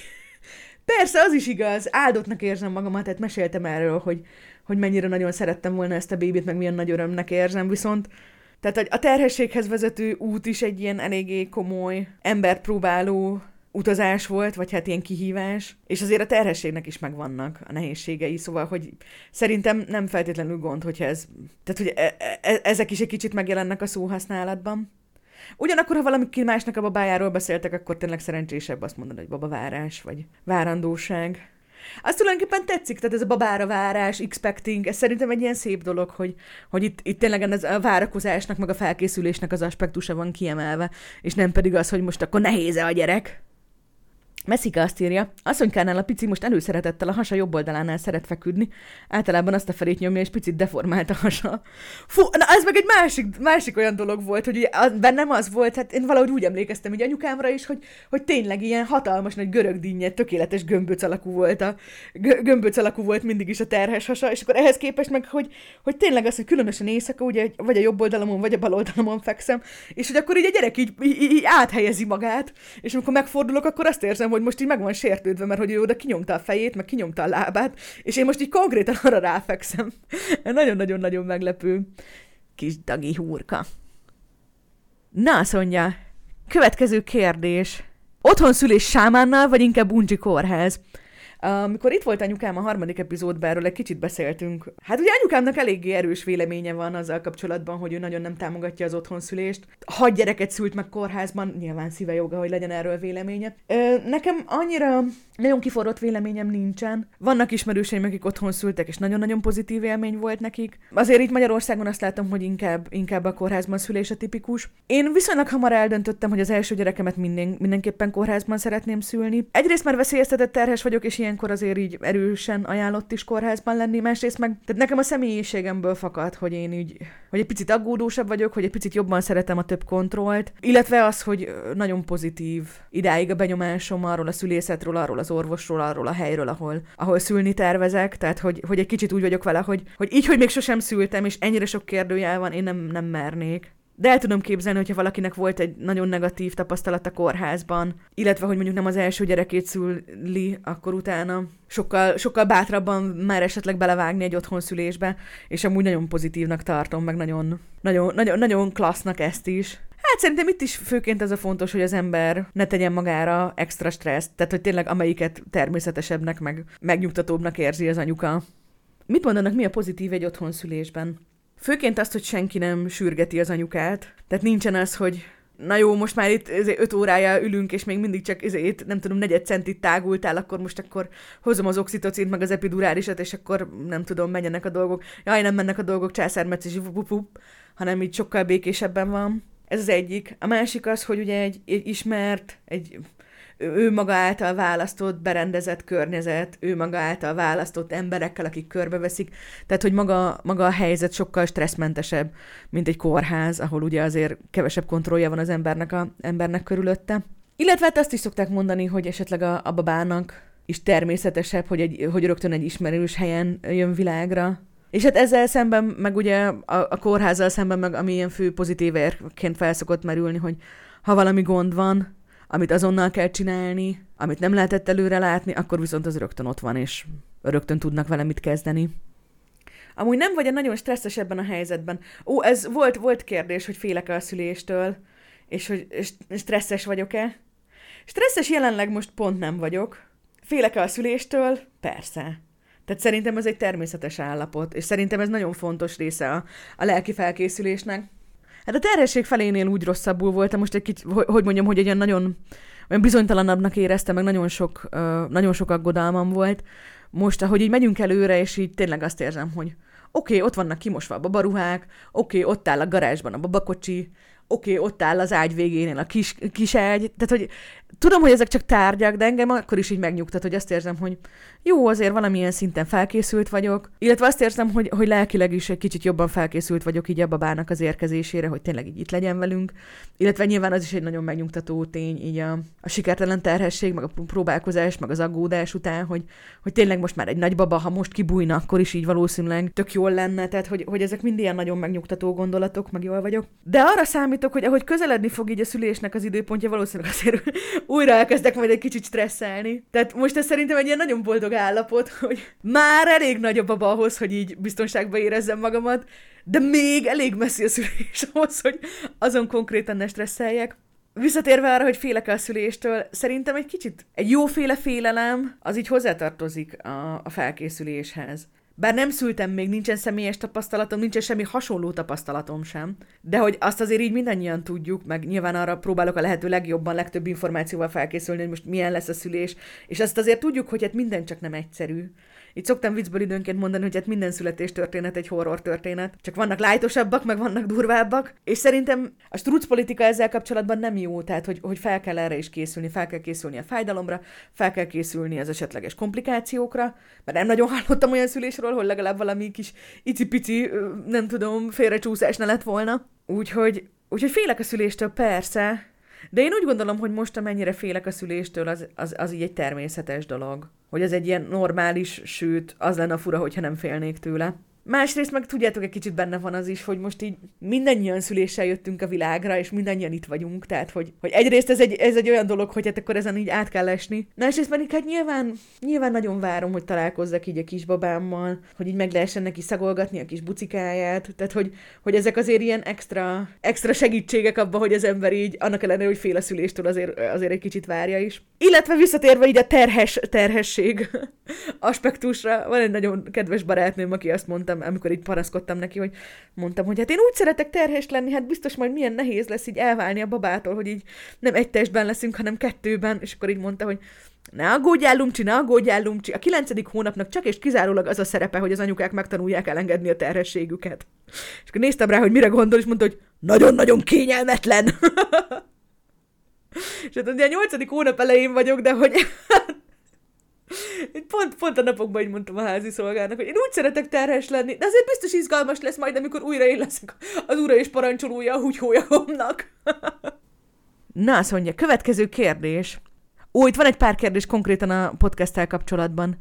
persze, az is igaz, áldottnak érzem magamat, tehát meséltem erről, hogy, hogy mennyire nagyon szerettem volna ezt a bébit, meg milyen nagy örömnek érzem, viszont tehát a terhességhez vezető út is egy ilyen eléggé komoly, embert próbáló utazás volt, vagy hát ilyen kihívás, és azért a terhességnek is megvannak a nehézségei, szóval, hogy szerintem nem feltétlenül gond, hogyha ez, tehát hogy e- e- e- ezek is egy kicsit megjelennek a szóhasználatban. Ugyanakkor, ha valami másnak a babájáról beszéltek, akkor tényleg szerencsésebb azt mondani, hogy babavárás, vagy várandóság. Az tulajdonképpen tetszik, tehát ez a babára várás, expecting, ez szerintem egy ilyen szép dolog, hogy, hogy itt, itt tényleg ez a várakozásnak, meg a felkészülésnek az aspektusa van kiemelve, és nem pedig az, hogy most akkor nehéz-e a gyerek. Meszika azt írja, asszonykánál a pici most előszeretettel a hasa jobb oldalánál szeret feküdni, általában azt a felét nyomja, és picit deformált a hasa. Fú, na ez meg egy másik, másik olyan dolog volt, hogy ugye bennem az volt, hát én valahogy úgy emlékeztem hogy anyukámra is, hogy, hogy tényleg ilyen hatalmas nagy görög dinnye, tökéletes gömböc alakú volt a, gömböc alakú volt mindig is a terhes hasa, és akkor ehhez képest meg, hogy, hogy tényleg az, hogy különösen éjszaka, ugye vagy a jobb oldalamon, vagy a bal oldalamon fekszem, és hogy akkor így a gyerek így, így, így áthelyezi magát, és amikor megfordulok, akkor azt érzem, hogy most így meg van sértődve, mert hogy ő oda kinyomta a fejét, meg kinyomta a lábát, és én most így konkrétan arra ráfekszem. Nagyon-nagyon-nagyon meglepő kis dagi húrka. Na, mondja, következő kérdés. Otthon szülés sámánnal, vagy inkább Unji kórház? Amikor itt volt anyukám a harmadik epizódban, erről egy kicsit beszéltünk. Hát ugye anyukámnak eléggé erős véleménye van azzal kapcsolatban, hogy ő nagyon nem támogatja az otthonszülést. Ha gyereket szült meg kórházban, nyilván szíve joga, hogy legyen erről véleménye. Nekem annyira nagyon kiforrott véleményem nincsen. Vannak ismerőseim, akik otthon szültek, és nagyon-nagyon pozitív élmény volt nekik. Azért itt Magyarországon azt látom, hogy inkább, inkább a kórházban szülés a tipikus. Én viszonylag hamar eldöntöttem, hogy az első gyerekemet minden, mindenképpen kórházban szeretném szülni. Egyrészt már veszélyeztetett terhes vagyok, és ilyenkor azért így erősen ajánlott is kórházban lenni, másrészt meg, tehát nekem a személyiségemből fakad, hogy én így, hogy egy picit aggódósabb vagyok, hogy egy picit jobban szeretem a több kontrollt, illetve az, hogy nagyon pozitív idáig a benyomásom arról a szülészetről, arról az orvosról, arról a helyről, ahol, ahol szülni tervezek, tehát hogy, hogy egy kicsit úgy vagyok vele, hogy, hogy így, hogy még sosem szültem, és ennyire sok kérdőjel van, én nem, nem mernék. De el tudom képzelni, hogyha valakinek volt egy nagyon negatív tapasztalat a kórházban, illetve hogy mondjuk nem az első gyerekét szüli, akkor utána sokkal, sokkal bátrabban már esetleg belevágni egy otthonszülésbe, és amúgy nagyon pozitívnak tartom, meg nagyon, nagyon, nagyon, nagyon klassznak ezt is. Hát szerintem itt is főként ez a fontos, hogy az ember ne tegyen magára extra stresszt, tehát hogy tényleg amelyiket természetesebbnek, meg megnyugtatóbbnak érzi az anyuka. Mit mondanak, mi a pozitív egy otthonszülésben? Főként azt, hogy senki nem sürgeti az anyukát. Tehát nincsen az, hogy na jó, most már itt öt órája ülünk, és még mindig csak ezért, nem tudom, negyed centit tágultál, akkor most akkor hozom az oxitocint, meg az epidurálisat, és akkor nem tudom, menjenek a dolgok. Jaj, nem mennek a dolgok, császármetszés, hanem így sokkal békésebben van. Ez az egyik. A másik az, hogy ugye egy, egy ismert, egy ő maga által választott, berendezett környezet, ő maga által választott emberekkel, akik körbeveszik, tehát hogy maga, maga a helyzet sokkal stresszmentesebb, mint egy kórház, ahol ugye azért kevesebb kontrollja van az embernek, a, embernek körülötte. Illetve hát azt is szokták mondani, hogy esetleg a, a babának is természetesebb, hogy, egy, hogy rögtön egy ismerős helyen jön világra, és hát ezzel szemben, meg ugye a, a kórházzal szemben, meg ami ilyen fő pozitív érként felszokott merülni, hogy ha valami gond van, amit azonnal kell csinálni, amit nem lehetett előre látni, akkor viszont az rögtön ott van, és rögtön tudnak vele mit kezdeni. Amúgy nem vagy nagyon stresszes ebben a helyzetben. Ó, ez volt, volt kérdés, hogy félek-e a szüléstől, és hogy stresszes vagyok-e. Stresszes jelenleg most pont nem vagyok. Félek-e a szüléstől? Persze. Tehát szerintem ez egy természetes állapot, és szerintem ez nagyon fontos része a, a lelki felkészülésnek. Hát a terhesség felénél úgy rosszabbul voltam, most egy kicsit, hogy mondjam, hogy egy olyan nagyon olyan bizonytalanabbnak éreztem, meg nagyon sok, nagyon sok aggodalmam volt. Most, ahogy így megyünk előre, és így tényleg azt érzem, hogy oké, okay, ott vannak kimosva a babaruhák, oké, okay, ott áll a garázsban a babakocsi, oké, okay, ott áll az ágy végénél a kis, kis ágy, tehát hogy tudom, hogy ezek csak tárgyak, de engem akkor is így megnyugtat, hogy azt érzem, hogy jó, azért valamilyen szinten felkészült vagyok, illetve azt érzem, hogy, hogy lelkileg is egy kicsit jobban felkészült vagyok így a babának az érkezésére, hogy tényleg így itt legyen velünk, illetve nyilván az is egy nagyon megnyugtató tény, így a, a sikertelen terhesség, meg a próbálkozás, meg az aggódás után, hogy, hogy tényleg most már egy nagy baba, ha most kibújna, akkor is így valószínűleg tök jól lenne, tehát hogy, hogy ezek mind ilyen nagyon megnyugtató gondolatok, meg jól vagyok. De arra számítok, hogy ahogy közeledni fog így a szülésnek az időpontja, valószínűleg azért újra elkezdek majd egy kicsit stresszelni. Tehát most ez szerintem egy ilyen nagyon boldog állapot, hogy már elég nagy a baba ahhoz, hogy így biztonságban érezzem magamat, de még elég messzi a szülés ahhoz, hogy azon konkrétan ne stresszeljek. Visszatérve arra, hogy félek a szüléstől, szerintem egy kicsit egy jóféle félelem az így hozzátartozik a, a felkészüléshez. Bár nem szültem még, nincsen személyes tapasztalatom, nincsen semmi hasonló tapasztalatom sem, de hogy azt azért így mindannyian tudjuk, meg nyilván arra próbálok a lehető legjobban, legtöbb információval felkészülni, hogy most milyen lesz a szülés, és azt azért tudjuk, hogy hát minden csak nem egyszerű. Itt szoktam viccből időnként mondani, hogy hát minden születés történet egy horror történet. Csak vannak lájtosabbak, meg vannak durvábbak. És szerintem a struc politika ezzel kapcsolatban nem jó, tehát hogy, hogy fel kell erre is készülni, fel kell készülni a fájdalomra, fel kell készülni az esetleges komplikációkra, mert nem nagyon hallottam olyan szülésről, hogy legalább valami kis icipici, nem tudom, félrecsúszás ne lett volna. Úgyhogy, úgyhogy félek a szüléstől, persze, de én úgy gondolom, hogy most amennyire félek a szüléstől, az, az, az így egy természetes dolog. Hogy ez egy ilyen normális, sőt, az lenne fura, hogyha nem félnék tőle. Másrészt meg tudjátok, egy kicsit benne van az is, hogy most így mindannyian szüléssel jöttünk a világra, és mindannyian itt vagyunk, tehát hogy, hogy egyrészt ez egy, ez egy olyan dolog, hogy hát akkor ezen így át kell esni. Másrészt pedig hát nyilván, nyilván nagyon várom, hogy találkozzak így a kisbabámmal, hogy így meg lehessen neki szagolgatni a kis bucikáját, tehát hogy, hogy ezek azért ilyen extra, extra segítségek abban, hogy az ember így, annak ellenére, hogy fél a szüléstől azért, azért egy kicsit várja is. Illetve visszatérve így a terhes, terhesség aspektusra, van egy nagyon kedves barátnőm, aki azt mondta, mondtam, amikor így paraszkodtam neki, hogy mondtam, hogy hát én úgy szeretek terhes lenni, hát biztos majd milyen nehéz lesz így elválni a babától, hogy így nem egy testben leszünk, hanem kettőben, és akkor így mondta, hogy ne aggódjál, Lumcsi, ne aggódjál, Lumcsi. A kilencedik hónapnak csak és kizárólag az a szerepe, hogy az anyukák megtanulják elengedni a terhességüket. És akkor néztem rá, hogy mire gondol, és mondta, hogy nagyon-nagyon kényelmetlen. és hát ugye a nyolcadik hónap elején vagyok, de hogy Pont, pont a napokban így mondtam a házi szolgának, hogy én úgy szeretek terhes lenni, de azért biztos izgalmas lesz majd, amikor újra én leszek az ura és parancsolója a húgyhólyagomnak. Na, azt következő kérdés. Ó, itt van egy pár kérdés konkrétan a podcasttel kapcsolatban.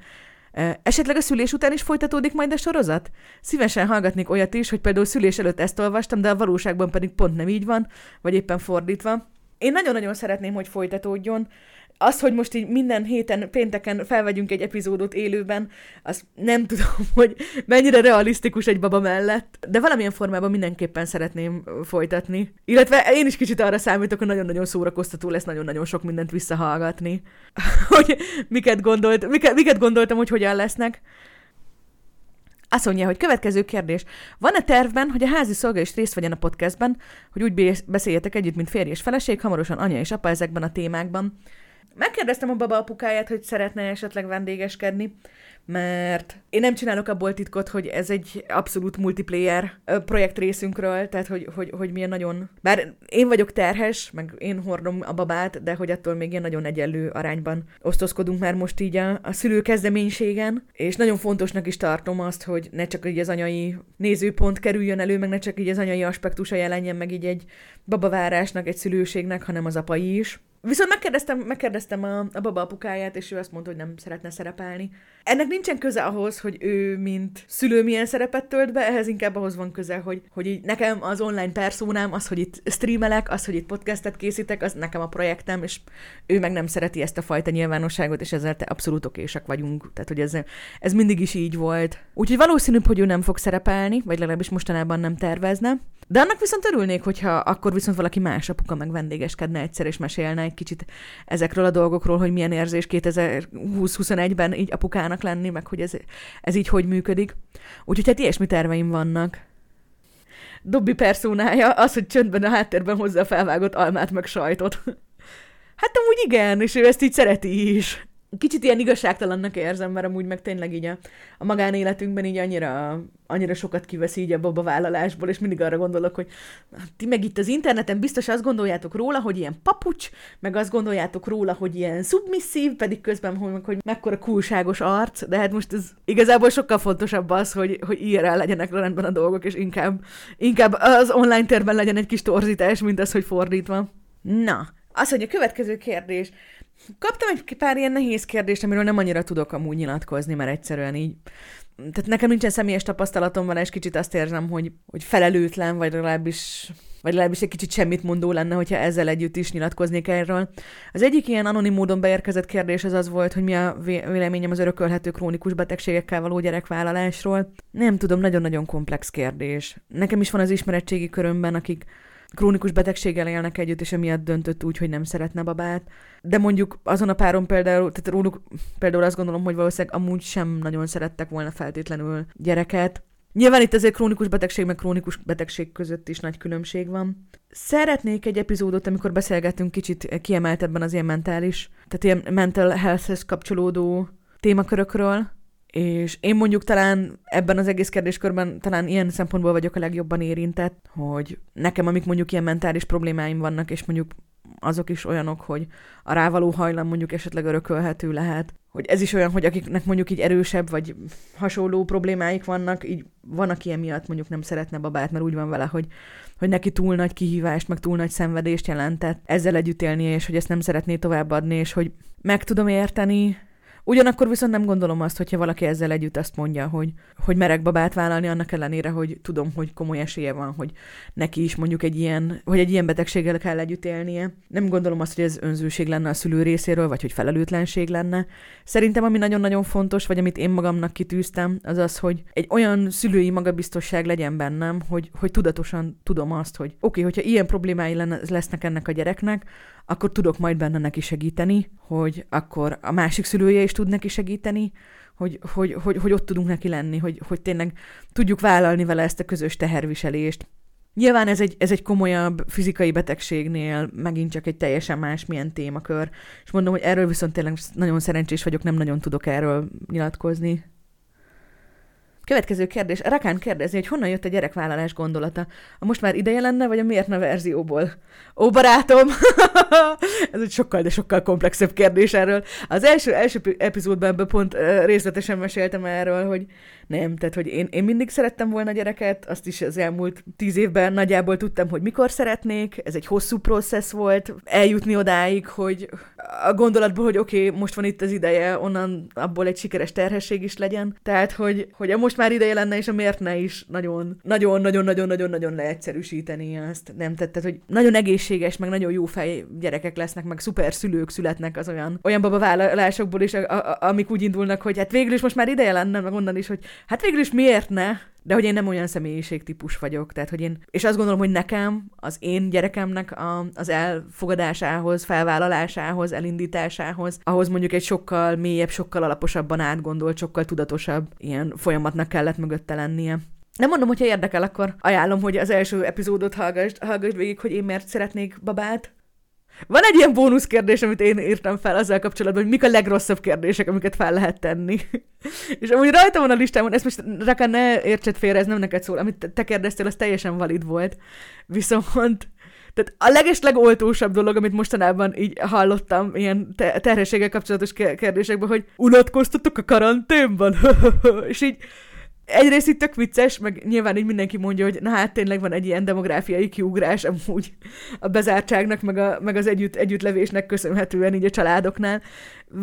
Esetleg a szülés után is folytatódik majd a sorozat? Szívesen hallgatnék olyat is, hogy például szülés előtt ezt olvastam, de a valóságban pedig pont nem így van, vagy éppen fordítva. Én nagyon-nagyon szeretném, hogy folytatódjon az, hogy most így minden héten, pénteken felvegyünk egy epizódot élőben, az nem tudom, hogy mennyire realisztikus egy baba mellett, de valamilyen formában mindenképpen szeretném folytatni. Illetve én is kicsit arra számítok, hogy nagyon-nagyon szórakoztató lesz nagyon-nagyon sok mindent visszahallgatni. hogy miket, gondolt, miket, miket gondoltam, hogy hogyan lesznek. Azt mondja, hogy következő kérdés. Van-e tervben, hogy a házi szolga is részt vegyen a podcastben, hogy úgy beszéljetek együtt, mint férj és feleség, hamarosan anya és apa ezekben a témákban? Megkérdeztem a baba apukáját, hogy szeretne esetleg vendégeskedni, mert én nem csinálok abból titkot, hogy ez egy abszolút multiplayer projekt részünkről, tehát hogy, hogy, hogy milyen nagyon... Bár én vagyok terhes, meg én hordom a babát, de hogy attól még ilyen nagyon egyenlő arányban osztozkodunk már most így a, a szülő kezdeménységen, és nagyon fontosnak is tartom azt, hogy ne csak így az anyai nézőpont kerüljön elő, meg ne csak így az anyai aspektusa jelenjen meg így egy babavárásnak, egy szülőségnek, hanem az apai is. Viszont megkérdeztem, megkérdeztem a, a baba apukáját, és ő azt mondta, hogy nem szeretne szerepelni. Ennek nincsen köze ahhoz, hogy ő, mint szülő milyen szerepet tölt be, ehhez inkább ahhoz van köze, hogy, hogy így nekem az online perszónám, az, hogy itt streamelek, az, hogy itt podcastet készítek, az nekem a projektem, és ő meg nem szereti ezt a fajta nyilvánosságot, és ezzel te abszolút okésak vagyunk. Tehát, hogy ez, ez mindig is így volt. Úgyhogy valószínűbb, hogy ő nem fog szerepelni, vagy legalábbis mostanában nem tervezne. De annak viszont örülnék, hogyha akkor viszont valaki más apuka meg vendégeskedne egyszer, és mesélne egy kicsit ezekről a dolgokról, hogy milyen érzés 2020-21-ben így apukának lenni, meg hogy ez, ez így hogy működik. Úgyhogy hát ilyesmi terveim vannak. Dobbi personája az, hogy csöndben a háttérben hozza a felvágott almát meg sajtot. Hát amúgy igen, és ő ezt így szereti is. Kicsit ilyen igazságtalannak érzem, mert amúgy meg tényleg így a, a magánéletünkben így annyira, annyira sokat kivesz így a vállalásból, és mindig arra gondolok, hogy ti meg itt az interneten biztos azt gondoljátok róla, hogy ilyen papucs, meg azt gondoljátok róla, hogy ilyen szubmisszív, pedig közben, hogy, hogy mekkora kulságos arc, de hát most ez igazából sokkal fontosabb az, hogy, hogy IRL legyenek rendben a dolgok, és inkább, inkább az online térben legyen egy kis torzítás, mint az, hogy fordítva. Na, az, hogy a következő kérdés. Kaptam egy pár ilyen nehéz kérdést, amiről nem annyira tudok amúgy nyilatkozni, mert egyszerűen így tehát nekem nincsen személyes tapasztalatom van, és kicsit azt érzem, hogy, hogy felelőtlen, vagy legalábbis, vagy legalábbis egy kicsit semmit mondó lenne, hogyha ezzel együtt is nyilatkoznék erről. Az egyik ilyen anonim módon beérkezett kérdés az az volt, hogy mi a véleményem az örökölhető krónikus betegségekkel való gyerekvállalásról. Nem tudom, nagyon-nagyon komplex kérdés. Nekem is van az ismeretségi körömben, akik krónikus betegséggel élnek együtt, és emiatt döntött úgy, hogy nem szeretne babát. De mondjuk azon a páron például, tehát róluk például azt gondolom, hogy valószínűleg amúgy sem nagyon szerettek volna feltétlenül gyereket. Nyilván itt azért krónikus betegség meg krónikus betegség között is nagy különbség van. Szeretnék egy epizódot, amikor beszélgetünk kicsit kiemeltebben az ilyen mentális, tehát ilyen mental health kapcsolódó témakörökről, és én mondjuk talán ebben az egész kérdéskörben talán ilyen szempontból vagyok a legjobban érintett, hogy nekem, amik mondjuk ilyen mentális problémáim vannak, és mondjuk azok is olyanok, hogy a rávaló hajlam mondjuk esetleg örökölhető lehet, hogy ez is olyan, hogy akiknek mondjuk így erősebb vagy hasonló problémáik vannak, így van, aki emiatt mondjuk nem szeretne babát, mert úgy van vele, hogy, hogy neki túl nagy kihívást, meg túl nagy szenvedést jelentett ezzel együtt élni, és hogy ezt nem szeretné továbbadni, és hogy meg tudom érteni, Ugyanakkor viszont nem gondolom azt, hogyha valaki ezzel együtt azt mondja, hogy, hogy merek babát vállalni, annak ellenére, hogy tudom, hogy komoly esélye van, hogy neki is mondjuk egy ilyen, hogy egy ilyen betegséggel kell együtt élnie. Nem gondolom azt, hogy ez önzőség lenne a szülő részéről, vagy hogy felelőtlenség lenne. Szerintem ami nagyon-nagyon fontos, vagy amit én magamnak kitűztem, az az, hogy egy olyan szülői magabiztosság legyen bennem, hogy, hogy tudatosan tudom azt, hogy oké, okay, hogyha ilyen problémái lesznek ennek a gyereknek, akkor tudok majd benne neki segíteni, hogy akkor a másik szülője is tud neki segíteni, hogy, hogy, hogy, hogy ott tudunk neki lenni, hogy, hogy tényleg tudjuk vállalni vele ezt a közös teherviselést. Nyilván ez egy, ez egy komolyabb fizikai betegségnél megint csak egy teljesen más milyen témakör, és mondom, hogy erről viszont tényleg nagyon szerencsés vagyok, nem nagyon tudok erről nyilatkozni. Következő kérdés. Rakán kérdezi, hogy honnan jött a gyerekvállalás gondolata. A most már ideje lenne, vagy a miért ne verzióból? Ó, barátom! Ez egy sokkal, de sokkal komplexebb kérdés erről. Az első, első epizódban pont részletesen meséltem erről, hogy nem, tehát hogy én, én mindig szerettem volna gyereket, azt is az elmúlt tíz évben nagyjából tudtam, hogy mikor szeretnék, ez egy hosszú processz volt, eljutni odáig, hogy a gondolatból, hogy oké, okay, most van itt az ideje, onnan abból egy sikeres terhesség is legyen. Tehát, hogy, hogy a most már ideje lenne, és a miért ne is nagyon, nagyon, nagyon, nagyon, nagyon, nagyon leegyszerűsíteni ezt. Nem, tehát, hogy nagyon egészséges, meg nagyon jó fej gyerekek lesznek, meg szuper szülők születnek az olyan, olyan babavállalásokból is, a, a, amik úgy indulnak, hogy hát végül is most már ideje lenne, meg onnan is, hogy hát végül is miért ne? De hogy én nem olyan személyiségtípus vagyok, tehát hogy én, és azt gondolom, hogy nekem, az én gyerekemnek a, az elfogadásához, felvállalásához, elindításához, ahhoz mondjuk egy sokkal mélyebb, sokkal alaposabban átgondolt, sokkal tudatosabb ilyen folyamatnak kellett mögötte lennie. Nem mondom, hogyha érdekel, akkor ajánlom, hogy az első epizódot hallgass, hallgass végig, hogy én miért szeretnék babát, van egy ilyen bónusz kérdés, amit én írtam fel azzal kapcsolatban, hogy mik a legrosszabb kérdések, amiket fel lehet tenni. és amúgy rajta van a listámon, ezt most Raka ne értsed félre, ez nem neked szól, amit te kérdeztél, az teljesen valid volt. Viszont tehát a leges legoltósabb dolog, amit mostanában így hallottam ilyen te- terhességgel kapcsolatos kérdésekben, hogy unatkoztatok a karanténban? és így egyrészt itt tök vicces, meg nyilván így mindenki mondja, hogy na hát tényleg van egy ilyen demográfiai kiugrás amúgy a bezártságnak, meg, a, meg az együtt, együttlevésnek köszönhetően így a családoknál.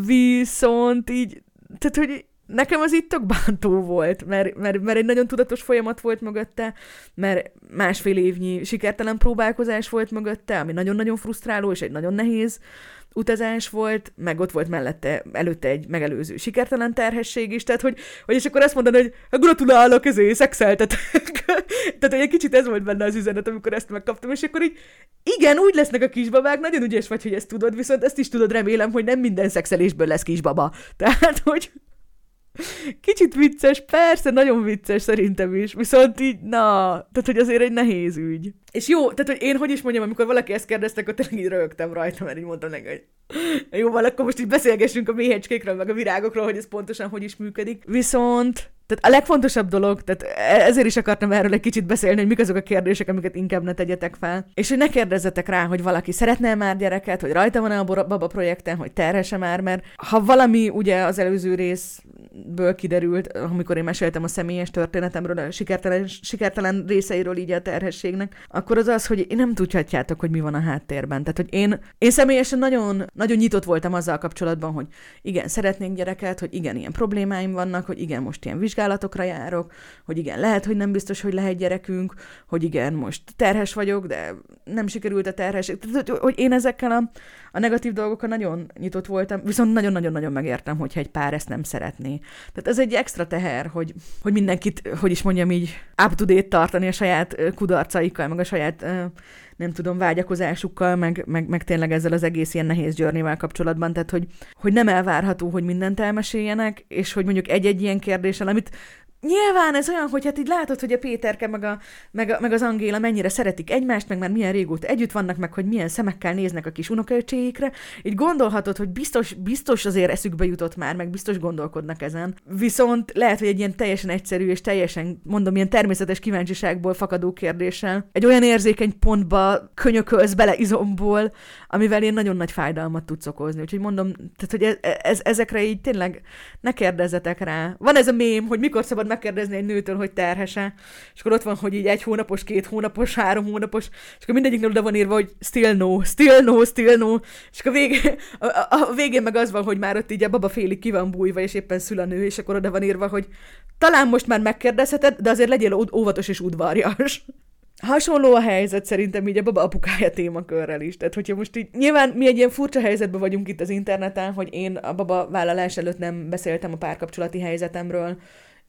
Viszont így, tehát hogy nekem az itt tök bántó volt, mert, mert, mert egy nagyon tudatos folyamat volt mögötte, mert másfél évnyi sikertelen próbálkozás volt mögötte, ami nagyon-nagyon frusztráló, és egy nagyon nehéz utazás volt, meg ott volt mellette, előtte egy megelőző sikertelen terhesség is, tehát hogy, hogy és akkor azt mondani, hogy gratulálok, ezért szexeltetek. tehát egy kicsit ez volt benne az üzenet, amikor ezt megkaptam, és akkor így, igen, úgy lesznek a kisbabák, nagyon ügyes vagy, hogy ezt tudod, viszont ezt is tudod, remélem, hogy nem minden szexelésből lesz kisbaba. Tehát, hogy kicsit vicces, persze, nagyon vicces szerintem is, viszont így, na, tehát hogy azért egy nehéz ügy. És jó, tehát hogy én hogy is mondjam, amikor valaki ezt kérdezte, akkor tényleg így rögtem rajta, mert így mondtam neki, hogy jó, van, akkor most így beszélgessünk a méhecskékről, meg a virágokról, hogy ez pontosan hogy is működik. Viszont tehát a legfontosabb dolog, tehát e- ezért is akartam erről egy kicsit beszélni, hogy mik azok a kérdések, amiket inkább ne tegyetek fel. És hogy ne kérdezzetek rá, hogy valaki szeretne már gyereket, hogy rajta van-e a baba projekten, hogy terhese már, mert ha valami ugye az előző részből kiderült, amikor én meséltem a személyes történetemről, a sikertelen, sikertelen részeiről így a terhességnek, akkor az az, hogy én nem tudhatjátok, hogy mi van a háttérben. Tehát, hogy én, én személyesen nagyon, nagyon nyitott voltam azzal kapcsolatban, hogy igen, szeretnék gyereket, hogy igen, ilyen problémáim vannak, hogy igen, most ilyen vizsgálat vizsgálatokra járok, hogy igen, lehet, hogy nem biztos, hogy lehet gyerekünk, hogy igen, most terhes vagyok, de nem sikerült a terhes. Tehát, hogy én ezekkel a, a negatív dolgokkal nagyon nyitott voltam, viszont nagyon-nagyon-nagyon megértem, hogyha egy pár ezt nem szeretné. Tehát ez egy extra teher, hogy, hogy mindenkit, hogy is mondjam így, up to date tartani a saját kudarcaikkal, meg a saját nem tudom, vágyakozásukkal, meg, meg, meg tényleg ezzel az egész ilyen nehéz journey kapcsolatban, tehát hogy, hogy nem elvárható, hogy mindent elmeséljenek, és hogy mondjuk egy-egy ilyen kérdéssel, amit Nyilván ez olyan, hogy hát így látod, hogy a Péterke meg, a, meg, a, meg az Angéla mennyire szeretik egymást, meg már milyen régóta együtt vannak, meg hogy milyen szemekkel néznek a kis unokaöcséikre. Így gondolhatod, hogy biztos, biztos azért eszükbe jutott már, meg biztos gondolkodnak ezen. Viszont lehet, hogy egy ilyen teljesen egyszerű és teljesen, mondom, ilyen természetes kíváncsiságból fakadó kérdéssel, egy olyan érzékeny pontba könyökölsz bele izomból, amivel én nagyon nagy fájdalmat tudsz okozni. Úgyhogy mondom, tehát, hogy ez, ez, ezekre így tényleg ne kérdezzetek rá. Van ez a mém, hogy mikor szabad megkérdezni egy nőtől, hogy terhese, és akkor ott van, hogy így egy hónapos, két hónapos, három hónapos, és akkor mindegyiknél oda van írva, hogy still no, still no, still no, és akkor a, végén, a, a, a végén meg az van, hogy már ott így a baba félig ki van bújva, és éppen szül a nő, és akkor oda van írva, hogy talán most már megkérdezheted, de azért legyél óvatos és udvarjas. Hasonló a helyzet szerintem így a baba apukája témakörrel is. Tehát, hogyha most így, nyilván mi egy ilyen furcsa helyzetben vagyunk itt az interneten, hogy én a baba vállalás előtt nem beszéltem a párkapcsolati helyzetemről,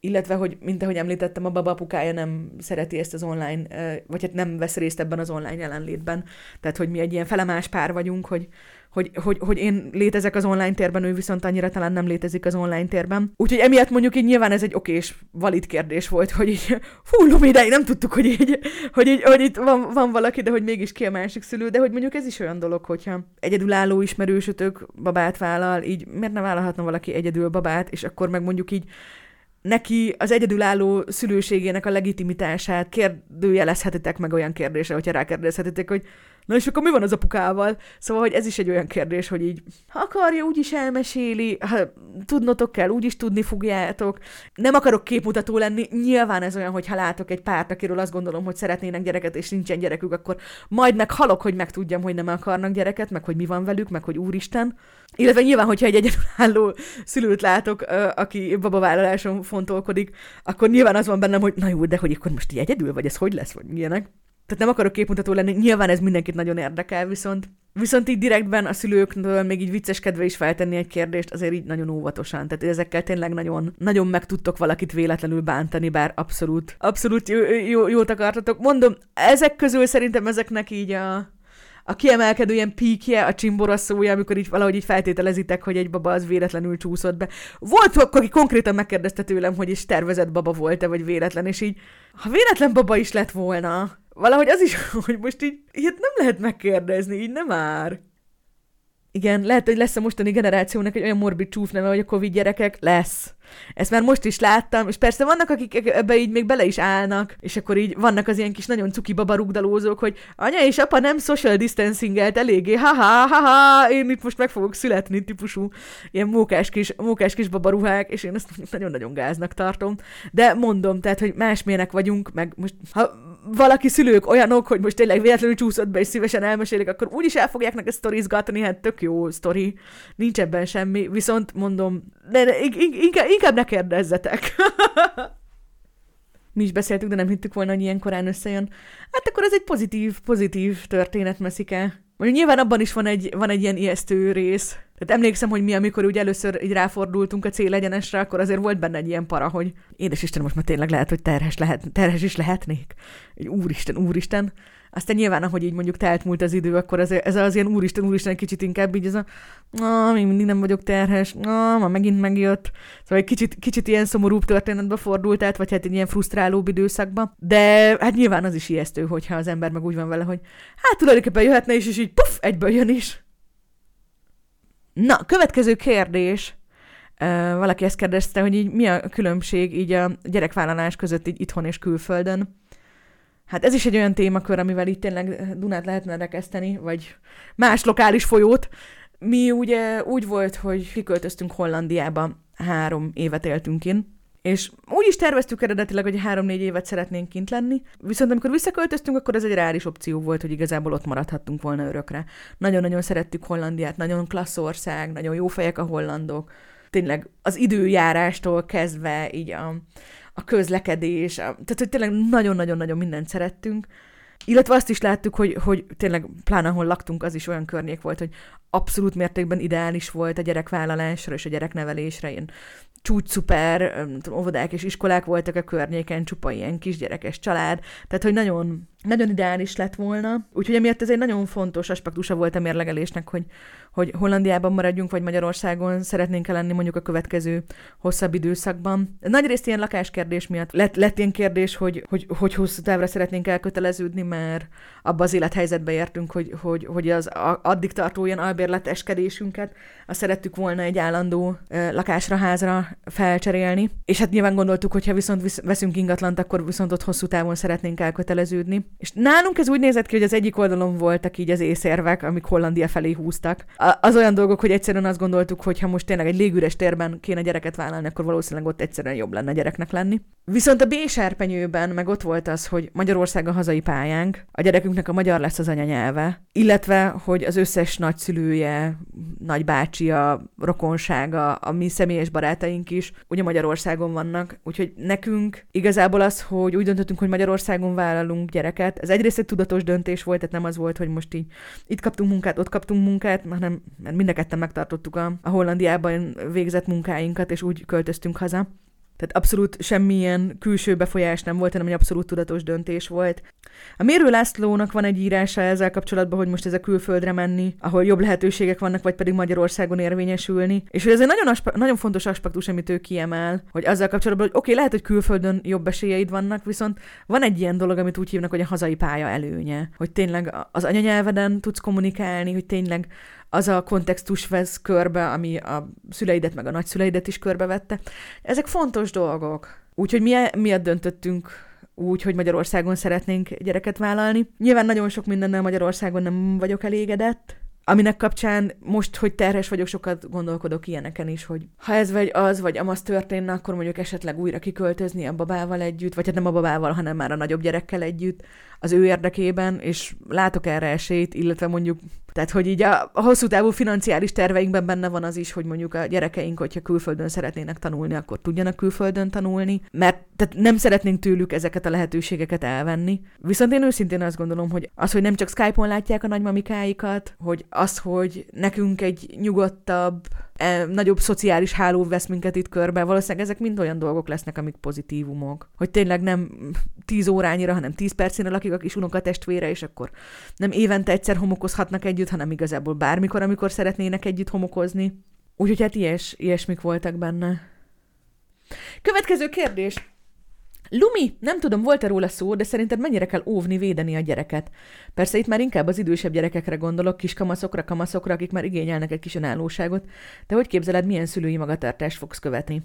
illetve, hogy mint ahogy említettem, a baba apukája nem szereti ezt az online, vagy hát nem vesz részt ebben az online jelenlétben. Tehát, hogy mi egy ilyen felemás pár vagyunk, hogy, hogy, hogy, hogy én létezek az online térben, ő viszont annyira talán nem létezik az online térben. Úgyhogy emiatt mondjuk így nyilván ez egy okés, valid kérdés volt, hogy így, fú, Lumidei, nem tudtuk, hogy így, hogy, így, hogy itt van, van valaki, de hogy mégis ki a másik szülő, de hogy mondjuk ez is olyan dolog, hogyha egyedülálló ismerősötök babát vállal, így miért ne vállalhatna valaki egyedül babát, és akkor meg mondjuk így neki az egyedülálló szülőségének a legitimitását kérdőjelezhetitek meg olyan kérdésre, hogyha rákérdezhetitek, hogy na és akkor mi van az apukával? Szóval, hogy ez is egy olyan kérdés, hogy így, ha akarja, úgyis elmeséli, ha tudnotok kell, úgyis tudni fogjátok. Nem akarok képmutató lenni, nyilván ez olyan, hogy ha látok egy párt, akiről azt gondolom, hogy szeretnének gyereket, és nincsen gyerekük, akkor majd meghalok, hogy megtudjam, hogy nem akarnak gyereket, meg hogy mi van velük, meg hogy úristen. Illetve nyilván, hogyha egy egyedülálló szülőt látok, aki babavállaláson fontolkodik, akkor nyilván az van bennem, hogy na jó, de hogy akkor most egyedül vagy, ez hogy lesz, vagy milyenek. Tehát nem akarok képmutató lenni, nyilván ez mindenkit nagyon érdekel, viszont Viszont így direktben a szülőknől még így vicceskedve is feltenni egy kérdést, azért így nagyon óvatosan. Tehát ezekkel tényleg nagyon, nagyon meg tudtok valakit véletlenül bántani, bár abszolút, abszolút jó, jó, jót akartatok. Mondom, ezek közül szerintem ezeknek így a, a kiemelkedő ilyen píkje, a csimbora szója, amikor így valahogy így feltételezitek, hogy egy baba az véletlenül csúszott be. Volt, aki konkrétan megkérdezte tőlem, hogy is tervezett baba volt-e, vagy véletlen, és így, ha véletlen baba is lett volna, valahogy az is, hogy most így, ilyet nem lehet megkérdezni, így nem már. Igen, lehet, hogy lesz a mostani generációnak egy olyan morbid csúfneve, hogy a Covid gyerekek lesz. Ezt már most is láttam, és persze vannak, akik ebbe így még bele is állnak, és akkor így vannak az ilyen kis nagyon cuki babarugdalózók, hogy anya és apa nem social distancingelt eléggé, haha, haha, én itt most meg fogok születni, típusú ilyen mókás kis, mókás kis babaruhák, és én ezt nagyon-nagyon gáznak tartom. De mondom, tehát, hogy másmilyenek vagyunk, meg most, ha valaki szülők olyanok, hogy most tényleg véletlenül csúszott be, és szívesen elmesélik, akkor úgyis el fogják neki sztorizgatni, hát tök jó sztori, nincs ebben semmi, viszont mondom, de, de inkább, inkább ne kérdezzetek. Mi is beszéltük, de nem hittük volna, hogy ilyen korán összejön. Hát akkor ez egy pozitív, pozitív történet, Meszike. Mondjuk nyilván abban is van egy, van egy ilyen ijesztő rész. Tehát emlékszem, hogy mi, amikor úgy először így ráfordultunk a célegyenesre, akkor azért volt benne egy ilyen para, hogy édes Isten, most már tényleg lehet, hogy terhes, lehet, terhes is lehetnék. Egy úristen, úristen. Aztán nyilván, ahogy így mondjuk telt múlt az idő, akkor ez, ez az ilyen úristen, úristen, kicsit inkább így ez a, ah, még mindig nem vagyok terhes, ah, ma megint megjött. Szóval egy kicsit, kicsit ilyen szomorúbb történetbe fordult át, vagy hát egy ilyen frusztrálóbb időszakba. De hát nyilván az is ijesztő, hogyha az ember meg úgy van vele, hogy hát tulajdonképpen jöhetne is, és így puff, egyből jön is. Na, következő kérdés. Uh, valaki ezt kérdezte, hogy így mi a különbség így a gyerekvállalás között így itthon és külföldön. Hát ez is egy olyan témakör, amivel itt tényleg Dunát lehetne rekeszteni, vagy más lokális folyót. Mi ugye úgy volt, hogy kiköltöztünk Hollandiába, három évet éltünk in, és úgy is terveztük eredetileg, hogy három-négy évet szeretnénk kint lenni, viszont amikor visszaköltöztünk, akkor ez egy reális opció volt, hogy igazából ott maradhattunk volna örökre. Nagyon-nagyon szerettük Hollandiát, nagyon klassz ország, nagyon jó fejek a hollandok, tényleg az időjárástól kezdve így a, a közlekedés, a, tehát hogy tényleg nagyon-nagyon-nagyon mindent szerettünk, illetve azt is láttuk, hogy, hogy tényleg pláne ahol laktunk, az is olyan környék volt, hogy abszolút mértékben ideális volt a gyerekvállalásra és a gyereknevelésre. Én csúcs szuper, óvodák és iskolák voltak a környéken, csupa ilyen kisgyerekes család, tehát hogy nagyon, nagyon ideális lett volna. Úgyhogy emiatt ez egy nagyon fontos aspektusa volt a mérlegelésnek, hogy, hogy Hollandiában maradjunk, vagy Magyarországon szeretnénk -e lenni mondjuk a következő hosszabb időszakban. Nagyrészt ilyen lakáskérdés miatt lett, lett ilyen kérdés, hogy, hogy, hogy hosszú távra szeretnénk elköteleződni, mert abba az élethelyzetbe értünk, hogy, hogy, hogy az addig tartó ilyen albérleteskedésünket, azt szerettük volna egy állandó lakásra, házra felcserélni. És hát nyilván gondoltuk, hogy ha viszont veszünk ingatlant, akkor viszont ott hosszú távon szeretnénk elköteleződni. És nálunk ez úgy nézett ki, hogy az egyik oldalon voltak így az észérvek, amik Hollandia felé húztak. Az olyan dolgok, hogy egyszerűen azt gondoltuk, hogy ha most tényleg egy légüres térben kéne gyereket vállalni, akkor valószínűleg ott egyszerűen jobb lenne gyereknek lenni. Viszont a B-serpenyőben meg ott volt az, hogy Magyarország a hazai pályánk, a gyerekünknek a magyar lesz az anyanyelve, illetve, hogy az összes nagyszülője, nagybácsia, rokonsága, a mi személyes barátaink is ugye Magyarországon vannak, úgyhogy nekünk igazából az, hogy úgy döntöttünk, hogy Magyarországon vállalunk gyereket, ez egyrészt egy tudatos döntés volt, tehát nem az volt, hogy most így itt kaptunk munkát, ott kaptunk munkát, hanem mert mind a ketten megtartottuk a, a Hollandiában végzett munkáinkat, és úgy költöztünk haza. Tehát abszolút semmilyen külső befolyás nem volt, hanem egy abszolút tudatos döntés volt. A Mérő Lászlónak van egy írása ezzel kapcsolatban, hogy most ez a külföldre menni, ahol jobb lehetőségek vannak, vagy pedig Magyarországon érvényesülni. És hogy ez egy nagyon, aspe- nagyon fontos aspektus, amit ő kiemel, hogy azzal kapcsolatban, hogy oké, okay, lehet, hogy külföldön jobb esélyeid vannak, viszont van egy ilyen dolog, amit úgy hívnak, hogy a hazai pálya előnye. Hogy tényleg az anyanyelveden tudsz kommunikálni, hogy tényleg az a kontextus vesz körbe, ami a szüleidet meg a nagyszüleidet is körbevette. Ezek fontos dolgok. Úgyhogy mi miatt döntöttünk úgy, hogy Magyarországon szeretnénk gyereket vállalni. Nyilván nagyon sok mindennel Magyarországon nem vagyok elégedett, aminek kapcsán most, hogy terhes vagyok, sokat gondolkodok ilyeneken is, hogy ha ez vagy az, vagy amaz történne, akkor mondjuk esetleg újra kiköltözni a babával együtt, vagy hát nem a babával, hanem már a nagyobb gyerekkel együtt, az ő érdekében, és látok erre esélyt, illetve mondjuk, tehát hogy így a, a hosszú távú financiális terveinkben benne van az is, hogy mondjuk a gyerekeink, hogyha külföldön szeretnének tanulni, akkor tudjanak külföldön tanulni, mert tehát nem szeretnénk tőlük ezeket a lehetőségeket elvenni. Viszont én őszintén azt gondolom, hogy az, hogy nem csak Skype-on látják a nagymamikáikat, hogy az, hogy nekünk egy nyugodtabb, e, nagyobb szociális háló vesz minket itt körbe, valószínűleg ezek mind olyan dolgok lesznek, amik pozitívumok. Hogy tényleg nem 10 órányira, hanem 10 percére lakik a kis unokatestvére, és akkor nem évente egyszer homokozhatnak együtt, hanem igazából bármikor, amikor szeretnének együtt homokozni. Úgyhogy hát ilyes, ilyesmik voltak benne. Következő kérdés. Lumi, nem tudom, volt-e róla szó, de szerinted mennyire kell óvni, védeni a gyereket? Persze itt már inkább az idősebb gyerekekre gondolok, kis kamaszokra, kamaszokra, akik már igényelnek egy kis önállóságot. De hogy képzeled, milyen szülői magatartást fogsz követni?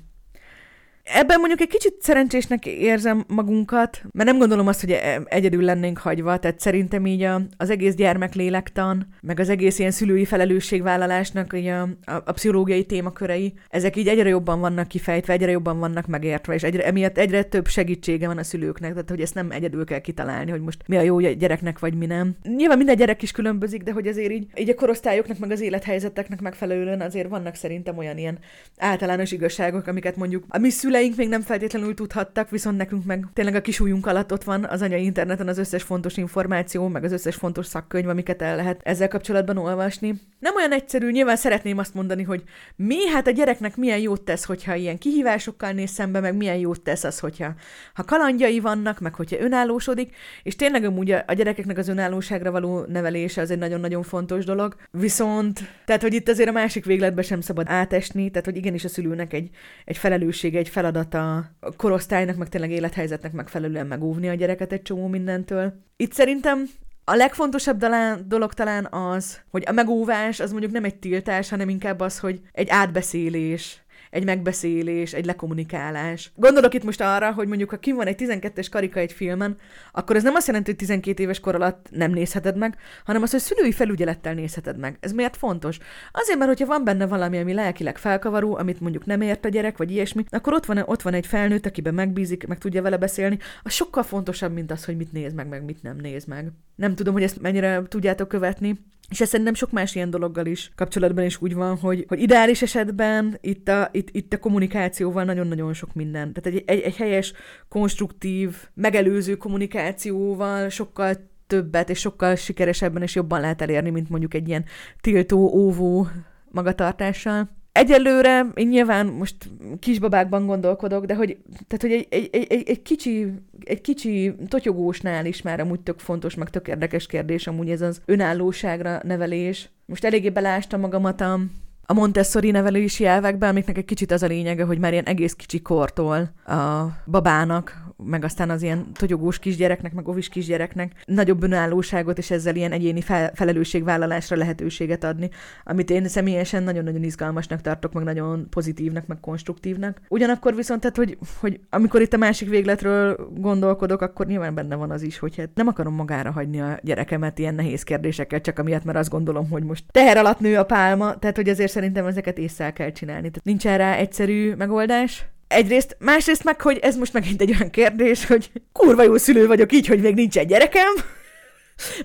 Ebben mondjuk egy kicsit szerencsésnek érzem magunkat, mert nem gondolom azt, hogy e- egyedül lennénk hagyva, tehát szerintem így a, az egész gyermeklélektan, meg az egész ilyen szülői felelősségvállalásnak így a, a, a pszichológiai témakörei, ezek így egyre jobban vannak kifejtve, egyre jobban vannak megértve, és egyre, emiatt egyre több segítsége van a szülőknek, tehát hogy ezt nem egyedül kell kitalálni, hogy most mi a jó gyereknek, vagy mi nem. Nyilván minden gyerek is különbözik, de hogy azért így, így a korosztályoknak, meg az élethelyzeteknek megfelelően azért vannak szerintem olyan ilyen általános igazságok, amiket mondjuk a mi szüle szüleink még nem feltétlenül tudhattak, viszont nekünk meg tényleg a kis ujjunk alatt ott van az anyai interneten az összes fontos információ, meg az összes fontos szakkönyv, amiket el lehet ezzel kapcsolatban olvasni. Nem olyan egyszerű, nyilván szeretném azt mondani, hogy mi, hát a gyereknek milyen jót tesz, hogyha ilyen kihívásokkal néz szembe, meg milyen jót tesz az, hogyha ha kalandjai vannak, meg hogyha önállósodik, és tényleg amúgy a, gyerekeknek az önállóságra való nevelése az egy nagyon-nagyon fontos dolog. Viszont, tehát, hogy itt azért a másik végletbe sem szabad átesni, tehát, hogy igenis a szülőnek egy, egy felelőssége, egy feladata a korosztálynak, meg tényleg élethelyzetnek megfelelően megóvni a gyereket egy csomó mindentől. Itt szerintem a legfontosabb dalán, dolog talán az, hogy a megóvás az mondjuk nem egy tiltás, hanem inkább az, hogy egy átbeszélés, egy megbeszélés, egy lekommunikálás. Gondolok itt most arra, hogy mondjuk ha kim van egy 12-es karika egy filmen, akkor ez nem azt jelenti, hogy 12 éves kor alatt nem nézheted meg, hanem az, hogy szülői felügyelettel nézheted meg. Ez miért fontos? Azért, mert hogyha van benne valami, ami lelkileg felkavaró, amit mondjuk nem ért a gyerek, vagy ilyesmi, akkor ott van, ott van egy felnőtt, akiben megbízik, meg tudja vele beszélni, az sokkal fontosabb, mint az, hogy mit néz meg, meg mit nem néz meg. Nem tudom, hogy ezt mennyire tudjátok követni. És ez szerintem sok más ilyen dologgal is kapcsolatban is úgy van, hogy, hogy ideális esetben itt a, itt, itt a kommunikációval nagyon-nagyon sok minden. Tehát egy, egy, egy helyes, konstruktív, megelőző kommunikációval sokkal többet és sokkal sikeresebben és jobban lehet elérni, mint mondjuk egy ilyen tiltó, óvó magatartással. Egyelőre én nyilván most kisbabákban gondolkodok, de hogy, tehát, hogy egy, egy, egy, egy, kicsi, egy kicsi totyogósnál is már amúgy tök fontos, meg tök érdekes kérdés amúgy ez az önállóságra nevelés. Most eléggé belástam magamat a, a Montessori nevelési elvekben, amiknek egy kicsit az a lényege, hogy már ilyen egész kicsi kortól a babának meg aztán az ilyen togyogós kisgyereknek, meg ovis kisgyereknek nagyobb önállóságot, és ezzel ilyen egyéni fel- felelősségvállalásra lehetőséget adni, amit én személyesen nagyon-nagyon izgalmasnak tartok, meg nagyon pozitívnak, meg konstruktívnak. Ugyanakkor viszont, tehát, hogy, hogy amikor itt a másik végletről gondolkodok, akkor nyilván benne van az is, hogy hát nem akarom magára hagyni a gyerekemet ilyen nehéz kérdésekkel, csak amiatt, mert azt gondolom, hogy most teher alatt nő a pálma, tehát hogy azért szerintem ezeket észre kell csinálni. Tehát nincs erre egyszerű megoldás, Egyrészt, másrészt meg, hogy ez most megint egy olyan kérdés, hogy kurva jó szülő vagyok így, hogy még nincs egy gyerekem,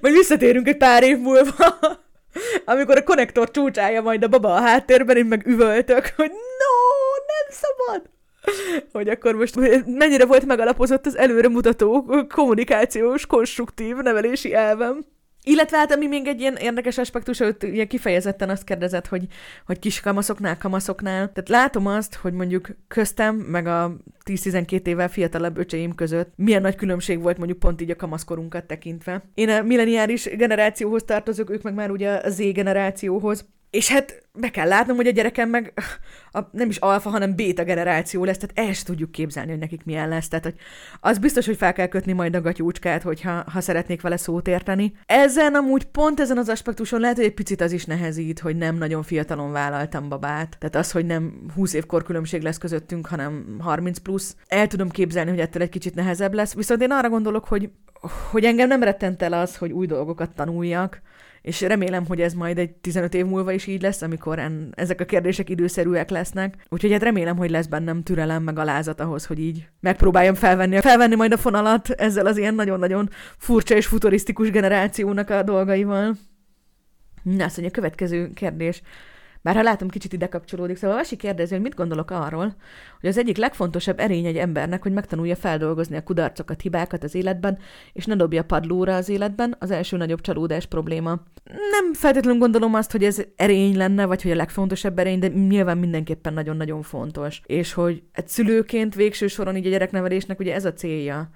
majd visszatérünk egy pár év múlva, amikor a konnektor csúcsája majd a baba a háttérben, én meg üvöltök, hogy no, nem szabad! Hogy akkor most mennyire volt megalapozott az előremutató kommunikációs, konstruktív nevelési elvem. Illetve hát, ami még egy ilyen érdekes aspektus, hogy ugye kifejezetten azt kérdezett, hogy, hogy kis kamaszoknál. Tehát látom azt, hogy mondjuk köztem, meg a 10-12 évvel fiatalabb öcseim között milyen nagy különbség volt mondjuk pont így a kamaszkorunkat tekintve. Én a milleniális generációhoz tartozok, ők meg már ugye a Z generációhoz. És hát be kell látnom, hogy a gyerekem meg a, nem is alfa, hanem béta generáció lesz, tehát el tudjuk képzelni, hogy nekik milyen lesz. Tehát hogy az biztos, hogy fel kell kötni majd a gatyúcskát, hogyha ha szeretnék vele szót érteni. Ezen amúgy pont ezen az aspektuson lehet, hogy egy picit az is nehezít, hogy nem nagyon fiatalon vállaltam babát. Tehát az, hogy nem 20 év különbség lesz közöttünk, hanem 30 plusz. El tudom képzelni, hogy ettől egy kicsit nehezebb lesz. Viszont én arra gondolok, hogy, hogy engem nem rettent el az, hogy új dolgokat tanuljak, és remélem, hogy ez majd egy 15 év múlva is így lesz, amikor en, ezek a kérdések időszerűek lesznek. Úgyhogy hát remélem, hogy lesz bennem türelem, meg alázat ahhoz, hogy így megpróbáljam felvenni, felvenni majd a fonalat ezzel az ilyen nagyon-nagyon furcsa és futurisztikus generációnak a dolgaival. Na, szóval a következő kérdés. Bár ha látom, kicsit ide kapcsolódik. Szóval Vasi kérdezi, hogy mit gondolok arról, hogy az egyik legfontosabb erény egy embernek, hogy megtanulja feldolgozni a kudarcokat, hibákat az életben, és ne dobja padlóra az életben, az első nagyobb csalódás probléma. Nem feltétlenül gondolom azt, hogy ez erény lenne, vagy hogy a legfontosabb erény, de nyilván mindenképpen nagyon-nagyon fontos. És hogy egy szülőként végső soron így a gyereknevelésnek ugye ez a célja,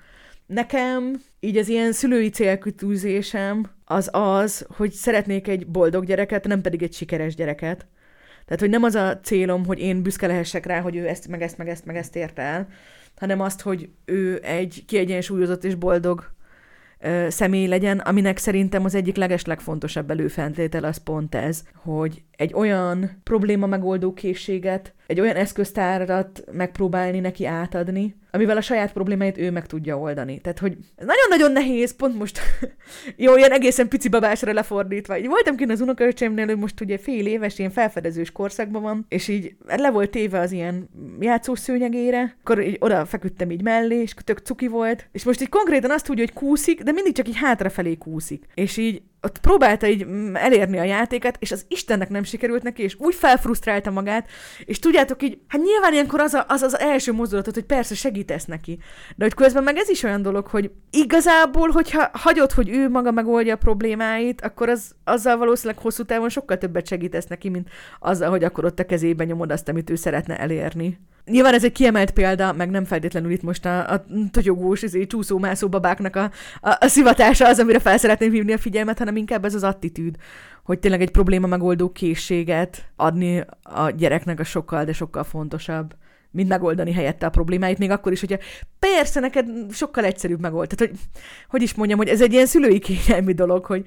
Nekem így az ilyen szülői célkütűzésem az az, hogy szeretnék egy boldog gyereket, nem pedig egy sikeres gyereket. Tehát, hogy nem az a célom, hogy én büszke lehessek rá, hogy ő ezt, meg ezt, meg ezt, meg ezt ért el, hanem azt, hogy ő egy kiegyensúlyozott és boldog ö, személy legyen, aminek szerintem az egyik legeslegfontosabb előfeltétel az pont ez, hogy egy olyan probléma megoldó készséget, egy olyan eszköztárat megpróbálni neki átadni, amivel a saját problémáit ő meg tudja oldani. Tehát, hogy nagyon-nagyon nehéz, pont most jó, ilyen egészen pici babásra lefordítva. Így voltam kint az unokaöcsémnél, ő most ugye fél éves, ilyen felfedezős korszakban van, és így le volt téve az ilyen játszószőnyegére, akkor így oda feküdtem így mellé, és tök cuki volt, és most így konkrétan azt tudja, hogy kúszik, de mindig csak így hátrafelé kúszik. És így ott próbálta így mm, elérni a játékát, és az Istennek nem sikerült neki, és úgy felfrusztrálta magát, és tudjátok így, hát nyilván ilyenkor az a, az, az első mozdulatot, hogy persze segítesz neki. De hogy közben meg ez is olyan dolog, hogy igazából, hogyha hagyod, hogy ő maga megoldja a problémáit, akkor az, azzal valószínűleg hosszú távon sokkal többet segítesz neki, mint azzal, hogy akkor ott a kezében nyomod azt, amit ő szeretne elérni. Nyilván ez egy kiemelt példa, meg nem feltétlenül itt most a, a totyogós, izé, csúszó-mászó babáknak a, a, a szivatása az, amire fel szeretném hívni a figyelmet, hanem inkább ez az attitűd, hogy tényleg egy probléma megoldó készséget adni a gyereknek a sokkal, de sokkal fontosabb mint megoldani helyette a problémáit, még akkor is, hogyha persze neked sokkal egyszerűbb megold. Tehát, hogy, hogy is mondjam, hogy ez egy ilyen szülői kényelmi dolog, hogy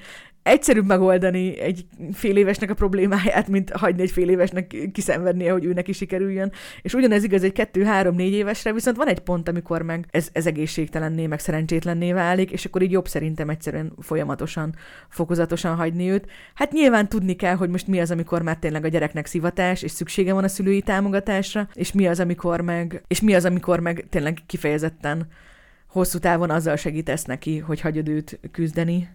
egyszerűbb megoldani egy fél évesnek a problémáját, mint hagyni egy fél évesnek kiszenvednie, hogy őnek is sikerüljön. És ugyanez igaz egy kettő, három, négy évesre, viszont van egy pont, amikor meg ez, ez egészségtelenné, meg szerencsétlenné válik, és akkor így jobb szerintem egyszerűen folyamatosan, fokozatosan hagyni őt. Hát nyilván tudni kell, hogy most mi az, amikor már tényleg a gyereknek szivatás, és szüksége van a szülői támogatásra, és mi az, amikor meg, és mi az, amikor meg tényleg kifejezetten hosszú távon azzal segítesz neki, hogy hagyod őt küzdeni.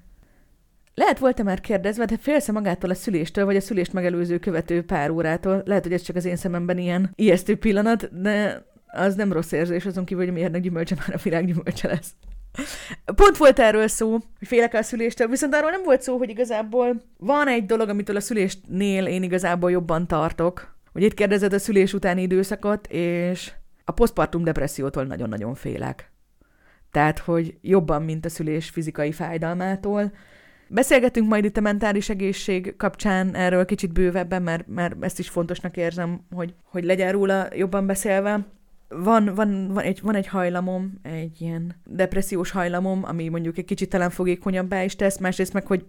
Lehet volt-e már kérdezve, de félsz magától a szüléstől, vagy a szülést megelőző követő pár órától? Lehet, hogy ez csak az én szememben ilyen ijesztő pillanat, de az nem rossz érzés, azon kívül, hogy miért gyümölcse már a világ gyümölcse lesz. Pont volt erről szó, hogy félek a szüléstől, viszont arról nem volt szó, hogy igazából van egy dolog, amitől a szülésnél én igazából jobban tartok. Hogy itt kérdezed a szülés utáni időszakot, és posztpartum depressziótól nagyon-nagyon félek. Tehát, hogy jobban, mint a szülés fizikai fájdalmától, Beszélgetünk majd itt a mentális egészség kapcsán erről kicsit bővebben, mert, mert ezt is fontosnak érzem, hogy, hogy legyen róla jobban beszélve. Van, van, van, egy, van egy hajlamom, egy ilyen depressziós hajlamom, ami mondjuk egy kicsit talán fogékonyabbá is tesz, másrészt meg, hogy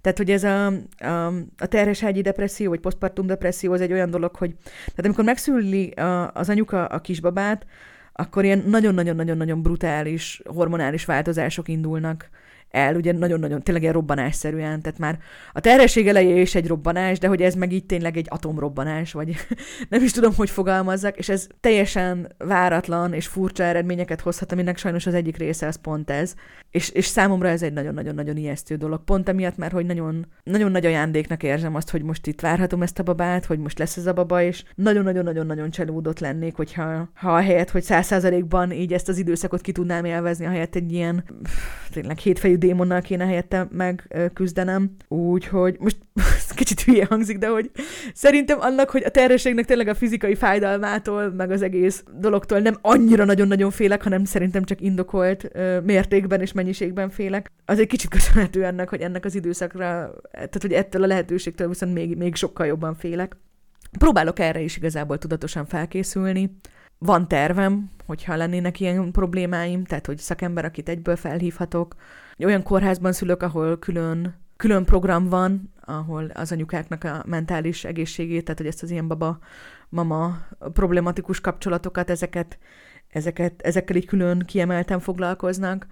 tehát, hogy ez a, a, a terheságyi depresszió, vagy posztpartum depresszió, az egy olyan dolog, hogy tehát amikor megszüli a, az anyuka a kisbabát, akkor ilyen nagyon-nagyon-nagyon-nagyon brutális hormonális változások indulnak el, ugye nagyon-nagyon tényleg ilyen robbanásszerűen, tehát már a terhesség eleje is egy robbanás, de hogy ez meg így tényleg egy atomrobbanás, vagy nem is tudom, hogy fogalmazzak, és ez teljesen váratlan és furcsa eredményeket hozhat, aminek sajnos az egyik része az pont ez. És, és számomra ez egy nagyon-nagyon-nagyon ijesztő dolog. Pont emiatt, mert hogy nagyon, nagyon nagy ajándéknak érzem azt, hogy most itt várhatom ezt a babát, hogy most lesz ez a baba, és nagyon-nagyon-nagyon-nagyon csalódott lennék, hogyha ha a helyet, hogy száz százalékban így ezt az időszakot ki tudnám élvezni, a helyett egy ilyen tényleg hétfejű démonnal kéne helyette megküzdenem. Úgyhogy most kicsit hülye hangzik, de hogy szerintem annak, hogy a terhességnek tényleg a fizikai fájdalmától, meg az egész dologtól nem annyira nagyon-nagyon félek, hanem szerintem csak indokolt mértékben és mennyiségben félek. Az egy kicsit köszönhető ennek, hogy ennek az időszakra, tehát hogy ettől a lehetőségtől viszont még, még sokkal jobban félek. Próbálok erre is igazából tudatosan felkészülni. Van tervem, hogyha lennének ilyen problémáim, tehát hogy szakember, akit egyből felhívhatok, olyan kórházban szülök, ahol külön, külön program van, ahol az anyukáknak a mentális egészségét, tehát hogy ezt az ilyen baba-mama problematikus kapcsolatokat, ezeket, ezeket, ezekkel így külön kiemelten foglalkoznak.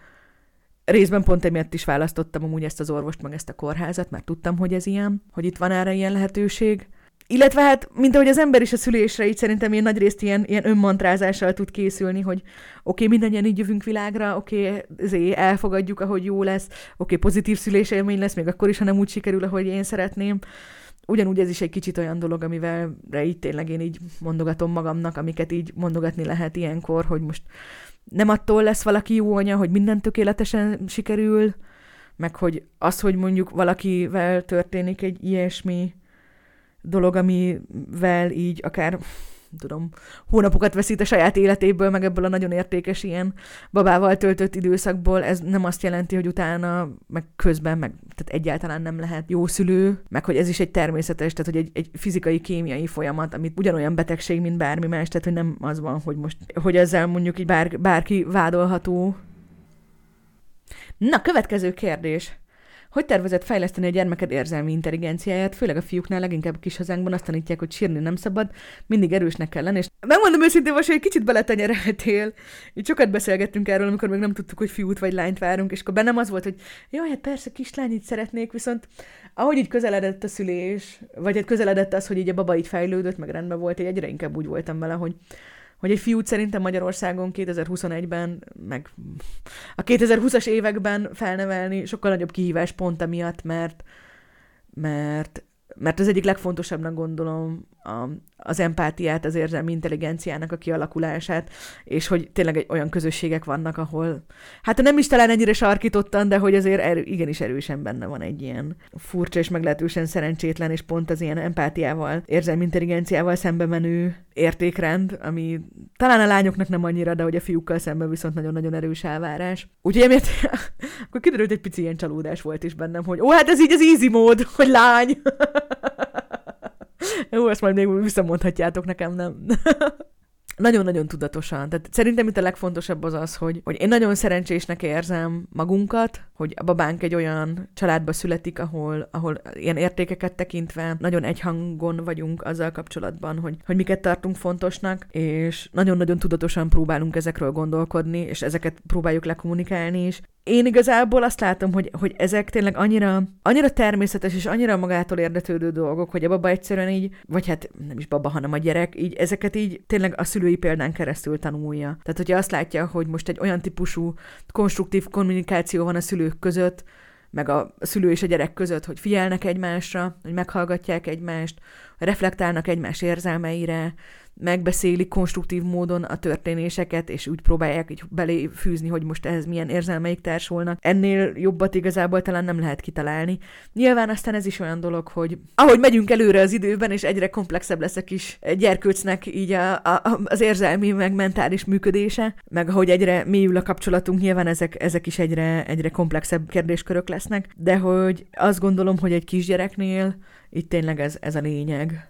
Részben pont emiatt is választottam amúgy ezt az orvost, meg ezt a kórházat, mert tudtam, hogy ez ilyen, hogy itt van erre ilyen lehetőség. Illetve hát, mint ahogy az ember is a szülésre, így szerintem ilyen nagyrészt ilyen, ilyen önmantrázással tud készülni, hogy oké, okay, mindannyian így jövünk világra, oké, okay, elfogadjuk, ahogy jó lesz, oké, okay, pozitív szülésélmény lesz, még akkor is, ha nem úgy sikerül, ahogy én szeretném. Ugyanúgy ez is egy kicsit olyan dolog, amivel így tényleg én így mondogatom magamnak, amiket így mondogatni lehet ilyenkor, hogy most nem attól lesz valaki jó anya, hogy minden tökéletesen sikerül, meg hogy az, hogy mondjuk valakivel történik egy ilyesmi, dolog, amivel így akár tudom, hónapokat veszít a saját életéből, meg ebből a nagyon értékes ilyen babával töltött időszakból, ez nem azt jelenti, hogy utána, meg közben, meg tehát egyáltalán nem lehet jó szülő, meg hogy ez is egy természetes, tehát hogy egy, egy fizikai, kémiai folyamat, amit ugyanolyan betegség, mint bármi más, tehát hogy nem az van, hogy most, hogy ezzel mondjuk így bár, bárki vádolható. Na, következő kérdés. Hogy tervezett fejleszteni a gyermeked érzelmi intelligenciáját, főleg a fiúknál, leginkább a kis hazánkban azt tanítják, hogy sírni nem szabad, mindig erősnek kell lenni, és megmondom őszintén, most, hogy egy kicsit beletenyereltél. Így sokat beszélgettünk erről, amikor még nem tudtuk, hogy fiút vagy lányt várunk, és akkor bennem az volt, hogy jó, hát persze kislány így szeretnék, viszont ahogy így közeledett a szülés, vagy hát közeledett az, hogy így a baba így fejlődött, meg rendben volt, én egyre inkább úgy voltam vele, hogy hogy egy fiút szerintem Magyarországon 2021-ben, meg a 2020-as években felnevelni sokkal nagyobb kihívás pont emiatt, mert mert mert az egyik legfontosabbnak gondolom a, az empátiát, az érzelmi intelligenciának a kialakulását, és hogy tényleg egy olyan közösségek vannak, ahol, hát nem is talán ennyire sarkítottan, de hogy azért erő, igenis erősen benne van egy ilyen furcsa és meglehetősen szerencsétlen, és pont az ilyen empátiával, érzelmi intelligenciával szembe menő értékrend, ami talán a lányoknak nem annyira, de hogy a fiúkkal szemben viszont nagyon-nagyon erős elvárás. Úgyhogy emiatt akkor kiderült egy pici ilyen csalódás volt is bennem, hogy ó, hát ez így az easy mód, hogy lány. Jó, ezt majd még visszamondhatjátok nekem, nem? nagyon-nagyon tudatosan. Tehát szerintem itt a legfontosabb az az, hogy, hogy én nagyon szerencsésnek érzem magunkat, hogy a babánk egy olyan családba születik, ahol, ahol ilyen értékeket tekintve nagyon egyhangon vagyunk azzal kapcsolatban, hogy, hogy miket tartunk fontosnak, és nagyon-nagyon tudatosan próbálunk ezekről gondolkodni, és ezeket próbáljuk lekommunikálni is. Én igazából azt látom, hogy, hogy ezek tényleg annyira, annyira természetes és annyira magától érdetődő dolgok, hogy a baba egyszerűen így, vagy hát nem is baba, hanem a gyerek, így ezeket így tényleg a szülői példán keresztül tanulja. Tehát, hogyha azt látja, hogy most egy olyan típusú konstruktív kommunikáció van a szülők között, meg a szülő és a gyerek között, hogy figyelnek egymásra, hogy meghallgatják egymást, reflektálnak egymás érzelmeire, megbeszélik konstruktív módon a történéseket, és úgy próbálják így belé fűzni, hogy most ehhez milyen érzelmeik társulnak. Ennél jobbat igazából talán nem lehet kitalálni. Nyilván aztán ez is olyan dolog, hogy ahogy megyünk előre az időben, és egyre komplexebb lesz a kis gyerkőcnek így a, a, az érzelmi, meg mentális működése, meg ahogy egyre mélyül a kapcsolatunk, nyilván ezek, ezek is egyre, egyre komplexebb kérdéskörök lesznek, de hogy azt gondolom, hogy egy kisgyereknél itt tényleg ez, ez a lényeg.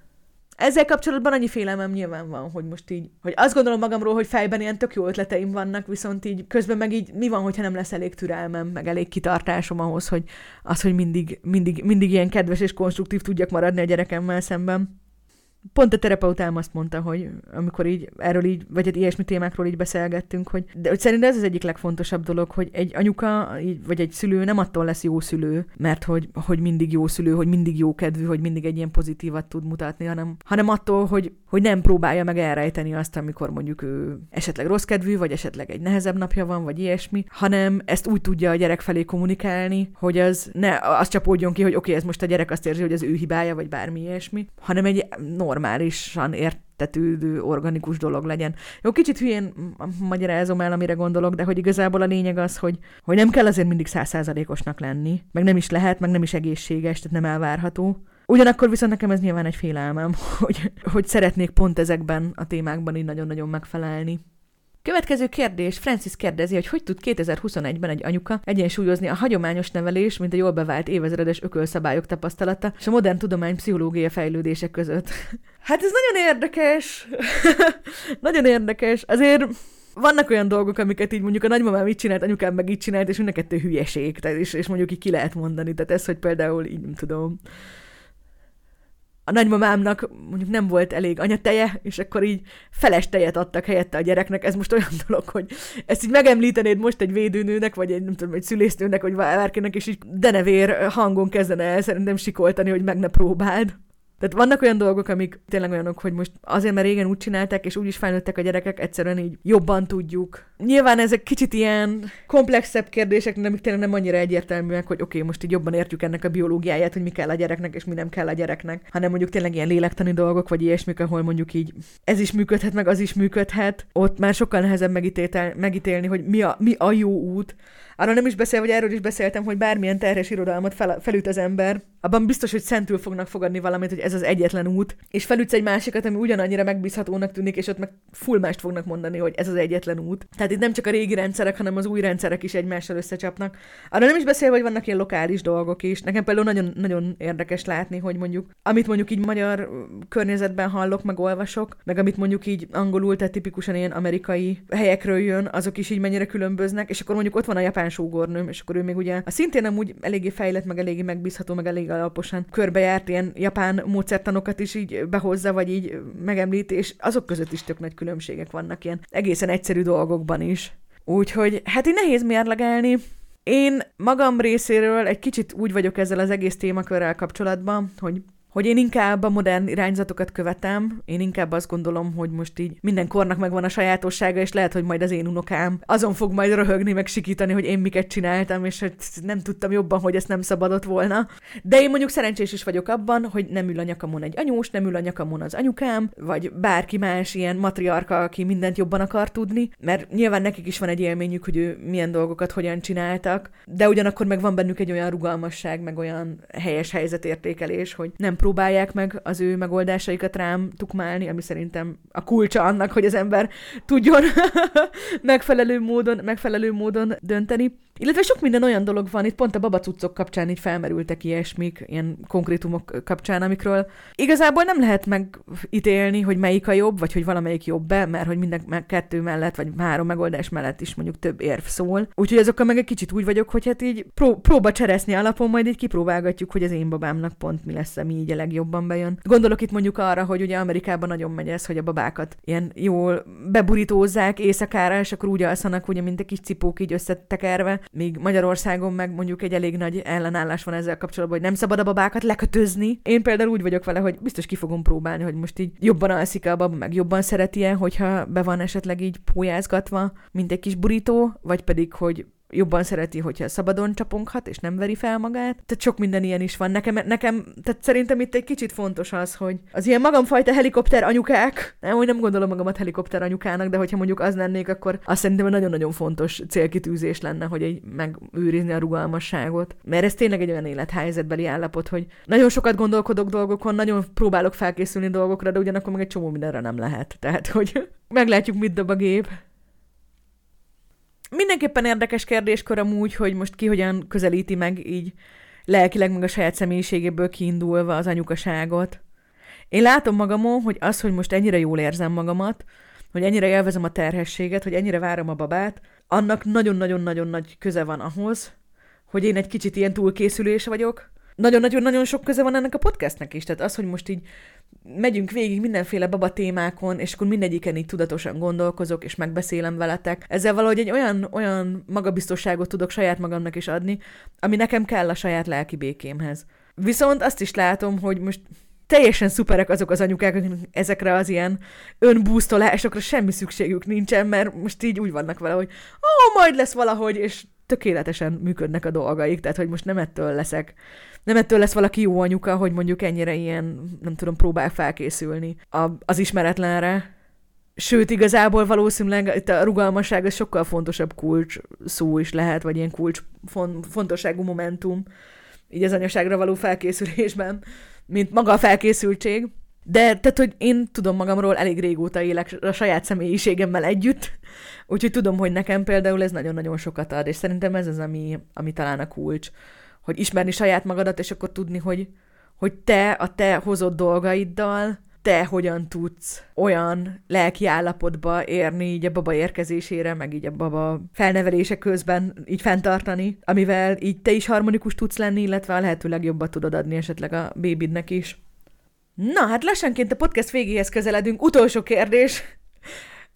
Ezzel kapcsolatban annyi félelmem nyilván van, hogy most így, hogy azt gondolom magamról, hogy fejben ilyen tök jó ötleteim vannak, viszont így közben meg így mi van, hogyha nem lesz elég türelmem, meg elég kitartásom ahhoz, hogy az, hogy mindig, mindig, mindig ilyen kedves és konstruktív tudjak maradni a gyerekemmel szemben. Pont a terapeutám azt mondta, hogy amikor így erről így, vagy egy ilyesmi témákról így beszélgettünk, hogy, de hogy szerintem ez az egyik legfontosabb dolog, hogy egy anyuka, így, vagy egy szülő nem attól lesz jó szülő, mert hogy, hogy mindig jó szülő, hogy mindig jó kedvű, hogy mindig egy ilyen pozitívat tud mutatni, hanem, hanem attól, hogy, hogy nem próbálja meg elrejteni azt, amikor mondjuk ő esetleg rossz kedvű, vagy esetleg egy nehezebb napja van, vagy ilyesmi, hanem ezt úgy tudja a gyerek felé kommunikálni, hogy az ne az csapódjon ki, hogy oké, okay, ez most a gyerek azt érzi, hogy az ő hibája, vagy bármi ilyesmi, hanem egy no, normálisan értetődő, organikus dolog legyen. Jó, kicsit hülyén magyarázom el, amire gondolok, de hogy igazából a lényeg az, hogy, hogy nem kell azért mindig százszázalékosnak lenni, meg nem is lehet, meg nem is egészséges, tehát nem elvárható. Ugyanakkor viszont nekem ez nyilván egy félelmem, hogy, hogy szeretnék pont ezekben a témákban így nagyon-nagyon megfelelni. Következő kérdés. Francis kérdezi, hogy hogy tud 2021-ben egy anyuka egyensúlyozni a hagyományos nevelés, mint a jól bevált évezredes ökölszabályok tapasztalata, és a modern tudomány pszichológia fejlődése között. Hát ez nagyon érdekes. nagyon érdekes. Azért vannak olyan dolgok, amiket így mondjuk a nagymamám így csinált, anyukám meg így csinált, és mind a kettő hülyeség, tehát, és, és mondjuk így ki lehet mondani. Tehát ez, hogy például így nem tudom, a nagymamámnak mondjuk nem volt elég anyateje, és akkor így feles tejet adtak helyette a gyereknek. Ez most olyan dolog, hogy ezt így megemlítenéd most egy védőnőnek, vagy egy, nem tudom, egy szülésznőnek, vagy bárkinek, és így denevér hangon kezdene el szerintem sikoltani, hogy meg ne próbáld. Tehát vannak olyan dolgok, amik tényleg olyanok, hogy most azért, mert régen úgy csinálták, és úgy is fejlődtek a gyerekek, egyszerűen így jobban tudjuk. Nyilván ezek kicsit ilyen komplexebb kérdések, amik tényleg nem annyira egyértelműek, hogy oké, okay, most így jobban értjük ennek a biológiáját, hogy mi kell a gyereknek, és mi nem kell a gyereknek, hanem mondjuk tényleg ilyen lélektani dolgok, vagy ilyesmik, ahol mondjuk így ez is működhet, meg az is működhet. Ott már sokkal nehezebb megítélni, hogy mi a, mi a jó út. Arról nem is beszél, hogy erről is beszéltem, hogy bármilyen terhes irodalmat fel, felüt az ember, abban biztos, hogy szentül fognak fogadni valamit, hogy ez az egyetlen út, és felütsz egy másikat, ami ugyanannyira megbízhatónak tűnik, és ott meg full mást fognak mondani, hogy ez az egyetlen út. Tehát itt nem csak a régi rendszerek, hanem az új rendszerek is egymással összecsapnak. Arra nem is beszél, hogy vannak ilyen lokális dolgok is. Nekem például nagyon, nagyon érdekes látni, hogy mondjuk, amit mondjuk így magyar környezetben hallok, meg olvasok, meg amit mondjuk így angolul, tehát tipikusan ilyen amerikai helyekről jön, azok is így mennyire különböznek, és akkor mondjuk ott van a japán sógornőm, és akkor ő még ugye a szintén nem úgy eléggé fejlett, meg eléggé megbízható, meg elég alaposan körbejárt ilyen japán módszertanokat is így behozza, vagy így megemlíti, és azok között is tök nagy különbségek vannak ilyen egészen egyszerű dolgokban is. Úgyhogy hát így nehéz mérlegelni. Én magam részéről egy kicsit úgy vagyok ezzel az egész témakörrel kapcsolatban, hogy hogy én inkább a modern irányzatokat követem, én inkább azt gondolom, hogy most így minden kornak megvan a sajátossága, és lehet, hogy majd az én unokám azon fog majd röhögni, meg sikítani, hogy én miket csináltam, és hogy nem tudtam jobban, hogy ezt nem szabadott volna. De én mondjuk szerencsés is vagyok abban, hogy nem ül a nyakamon egy anyós, nem ül a nyakamon az anyukám, vagy bárki más ilyen matriarka, aki mindent jobban akar tudni, mert nyilván nekik is van egy élményük, hogy ő milyen dolgokat hogyan csináltak, de ugyanakkor meg van bennük egy olyan rugalmasság, meg olyan helyes helyzetértékelés, hogy nem próbálják meg az ő megoldásaikat rám tukmálni, ami szerintem a kulcsa annak, hogy az ember tudjon megfelelő módon, megfelelő módon dönteni. Illetve sok minden olyan dolog van, itt pont a babacuccok kapcsán így felmerültek ilyesmik, ilyen konkrétumok kapcsán, amikről igazából nem lehet megítélni, hogy melyik a jobb, vagy hogy valamelyik jobb-e, mert hogy minden kettő mellett, vagy három megoldás mellett is mondjuk több érv szól. Úgyhogy azokkal meg egy kicsit úgy vagyok, hogy hát így pró- próba csereszni alapon majd így kipróbálgatjuk, hogy az én babámnak pont mi lesz, ami így a legjobban bejön. Gondolok itt mondjuk arra, hogy ugye Amerikában nagyon megy ez, hogy a babákat ilyen jól beburitózzák éjszakára, és akkor úgy alszanak, ugye, mint egy kis cipók így összetekerve, míg Magyarországon meg mondjuk egy elég nagy ellenállás van ezzel kapcsolatban, hogy nem szabad a babákat lekötözni. Én például úgy vagyok vele, hogy biztos ki fogom próbálni, hogy most így jobban alszik a baba, meg jobban szereti hogyha be van esetleg így pólyázgatva, mint egy kis burító, vagy pedig, hogy jobban szereti, hogyha szabadon csaponghat, és nem veri fel magát. Tehát sok minden ilyen is van. Nekem, nekem tehát szerintem itt egy kicsit fontos az, hogy az ilyen magamfajta helikopter anyukák, nem, hogy nem gondolom magamat helikopter anyukának, de hogyha mondjuk az lennék, akkor azt szerintem nagyon-nagyon fontos célkitűzés lenne, hogy egy megőrizni a rugalmasságot. Mert ez tényleg egy olyan élethelyzetbeli állapot, hogy nagyon sokat gondolkodok dolgokon, nagyon próbálok felkészülni dolgokra, de ugyanakkor meg egy csomó mindenre nem lehet. Tehát, hogy meglátjuk, mit dob a gép. Mindenképpen érdekes kérdéskör amúgy, hogy most ki hogyan közelíti meg így lelkileg, meg a saját személyiségéből kiindulva az anyukaságot. Én látom magamon, hogy az, hogy most ennyire jól érzem magamat, hogy ennyire élvezem a terhességet, hogy ennyire várom a babát, annak nagyon-nagyon-nagyon nagy köze van ahhoz, hogy én egy kicsit ilyen túlkészülés vagyok, nagyon-nagyon-nagyon sok köze van ennek a podcastnek is. Tehát az, hogy most így megyünk végig mindenféle baba témákon, és akkor mindegyiken így tudatosan gondolkozok, és megbeszélem veletek. Ezzel valahogy egy olyan, olyan magabiztosságot tudok saját magamnak is adni, ami nekem kell a saját lelki békémhez. Viszont azt is látom, hogy most teljesen szuperek azok az anyukák, akik ezekre az ilyen önbúztolásokra semmi szükségük nincsen, mert most így úgy vannak vele, hogy ó, majd lesz valahogy, és tökéletesen működnek a dolgaik, tehát hogy most nem ettől leszek nem ettől lesz valaki jó anyuka, hogy mondjuk ennyire ilyen, nem tudom, próbál felkészülni a, az ismeretlenre. Sőt, igazából valószínűleg itt a rugalmasság az sokkal fontosabb kulcs szó is lehet, vagy ilyen kulcs fontosságú momentum így az anyaságra való felkészülésben, mint maga a felkészültség. De tehát, hogy én tudom magamról, elég régóta élek a saját személyiségemmel együtt, úgyhogy tudom, hogy nekem például ez nagyon-nagyon sokat ad, és szerintem ez az, ami, ami talán a kulcs hogy ismerni saját magadat, és akkor tudni, hogy, hogy te a te hozott dolgaiddal, te hogyan tudsz olyan lelki állapotba érni így a baba érkezésére, meg így a baba felnevelése közben így fenntartani, amivel így te is harmonikus tudsz lenni, illetve a lehető legjobbat tudod adni esetleg a bébidnek is. Na, hát lassanként a podcast végéhez közeledünk. Utolsó kérdés.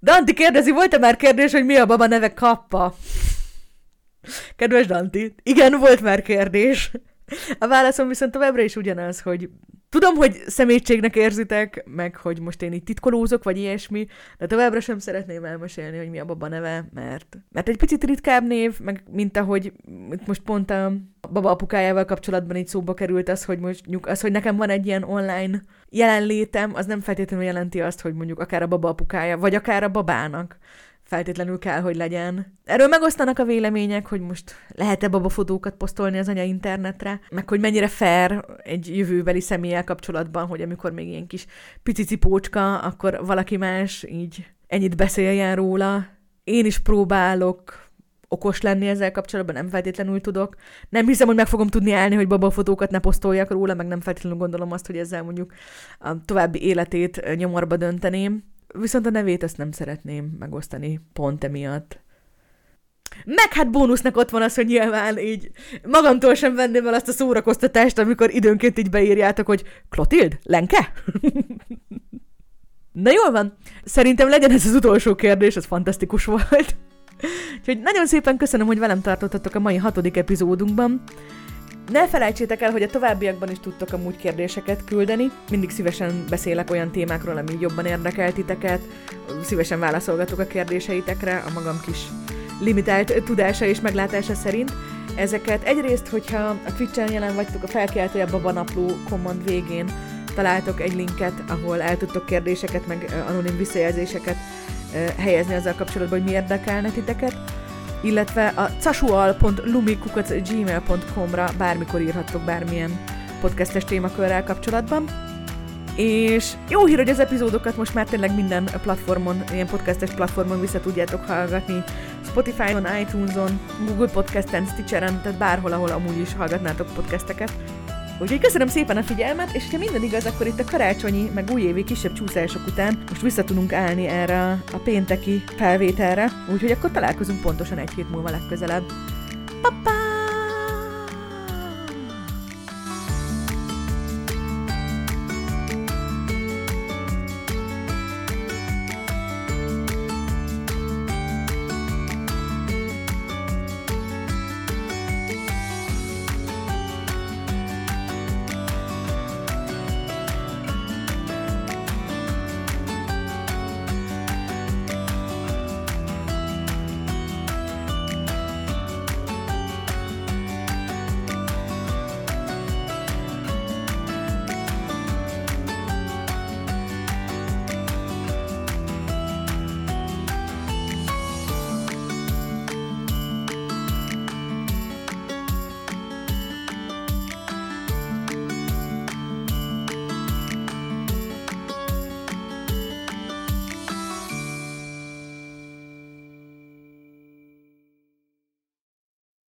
Danti kérdezi, volt-e már kérdés, hogy mi a baba neve kappa? Kedves Danti, igen, volt már kérdés. A válaszom viszont továbbra is ugyanaz, hogy tudom, hogy szemétségnek érzitek, meg hogy most én itt titkolózok, vagy ilyesmi, de továbbra sem szeretném elmesélni, hogy mi a baba neve, mert, mert egy picit ritkább név, meg mint ahogy most pont a baba apukájával kapcsolatban így szóba került az, hogy most az, hogy nekem van egy ilyen online jelenlétem, az nem feltétlenül jelenti azt, hogy mondjuk akár a baba apukája, vagy akár a babának feltétlenül kell, hogy legyen. Erről megosztanak a vélemények, hogy most lehet-e babafotókat posztolni az anya internetre, meg hogy mennyire fair egy jövőbeli személlyel kapcsolatban, hogy amikor még ilyen kis pici cipócska, akkor valaki más így ennyit beszéljen róla. Én is próbálok okos lenni ezzel kapcsolatban, nem feltétlenül tudok. Nem hiszem, hogy meg fogom tudni állni, hogy babafotókat ne posztoljak róla, meg nem feltétlenül gondolom azt, hogy ezzel mondjuk a további életét nyomorba dönteném. Viszont a nevét azt nem szeretném megosztani pont emiatt. Meg hát bónusznak ott van az, hogy nyilván így magamtól sem venném el azt a szórakoztatást, amikor időnként így beírjátok, hogy Klotild? Lenke? Na jól van. Szerintem legyen ez az utolsó kérdés, ez fantasztikus volt. Úgyhogy nagyon szépen köszönöm, hogy velem tartottatok a mai hatodik epizódunkban. Ne felejtsétek el, hogy a továbbiakban is tudtok amúgy kérdéseket küldeni. Mindig szívesen beszélek olyan témákról, ami jobban érdekel titeket. Szívesen válaszolgatok a kérdéseitekre a magam kis limitált tudása és meglátása szerint. Ezeket egyrészt, hogyha a Twitch-en jelen vagytok, a felkeltője babanapló command végén találtok egy linket, ahol el tudtok kérdéseket, meg anonim visszajelzéseket helyezni azzal kapcsolatban, hogy mi érdekelne titeket illetve a casual.lumikukac.gmail.com-ra bármikor írhattok bármilyen podcastes témakörrel kapcsolatban. És jó hír, hogy az epizódokat most már tényleg minden platformon, ilyen podcastes platformon vissza tudjátok hallgatni. Spotify-on, iTunes-on, Google Podcast-en, Stitcher-en, tehát bárhol, ahol amúgy is hallgatnátok podcasteket. Úgyhogy köszönöm szépen a figyelmet, és ha minden igaz, akkor itt a karácsonyi, meg újévi kisebb csúszások után most vissza tudunk állni erre a pénteki felvételre, úgyhogy akkor találkozunk pontosan egy hét múlva legközelebb. Pa-pa!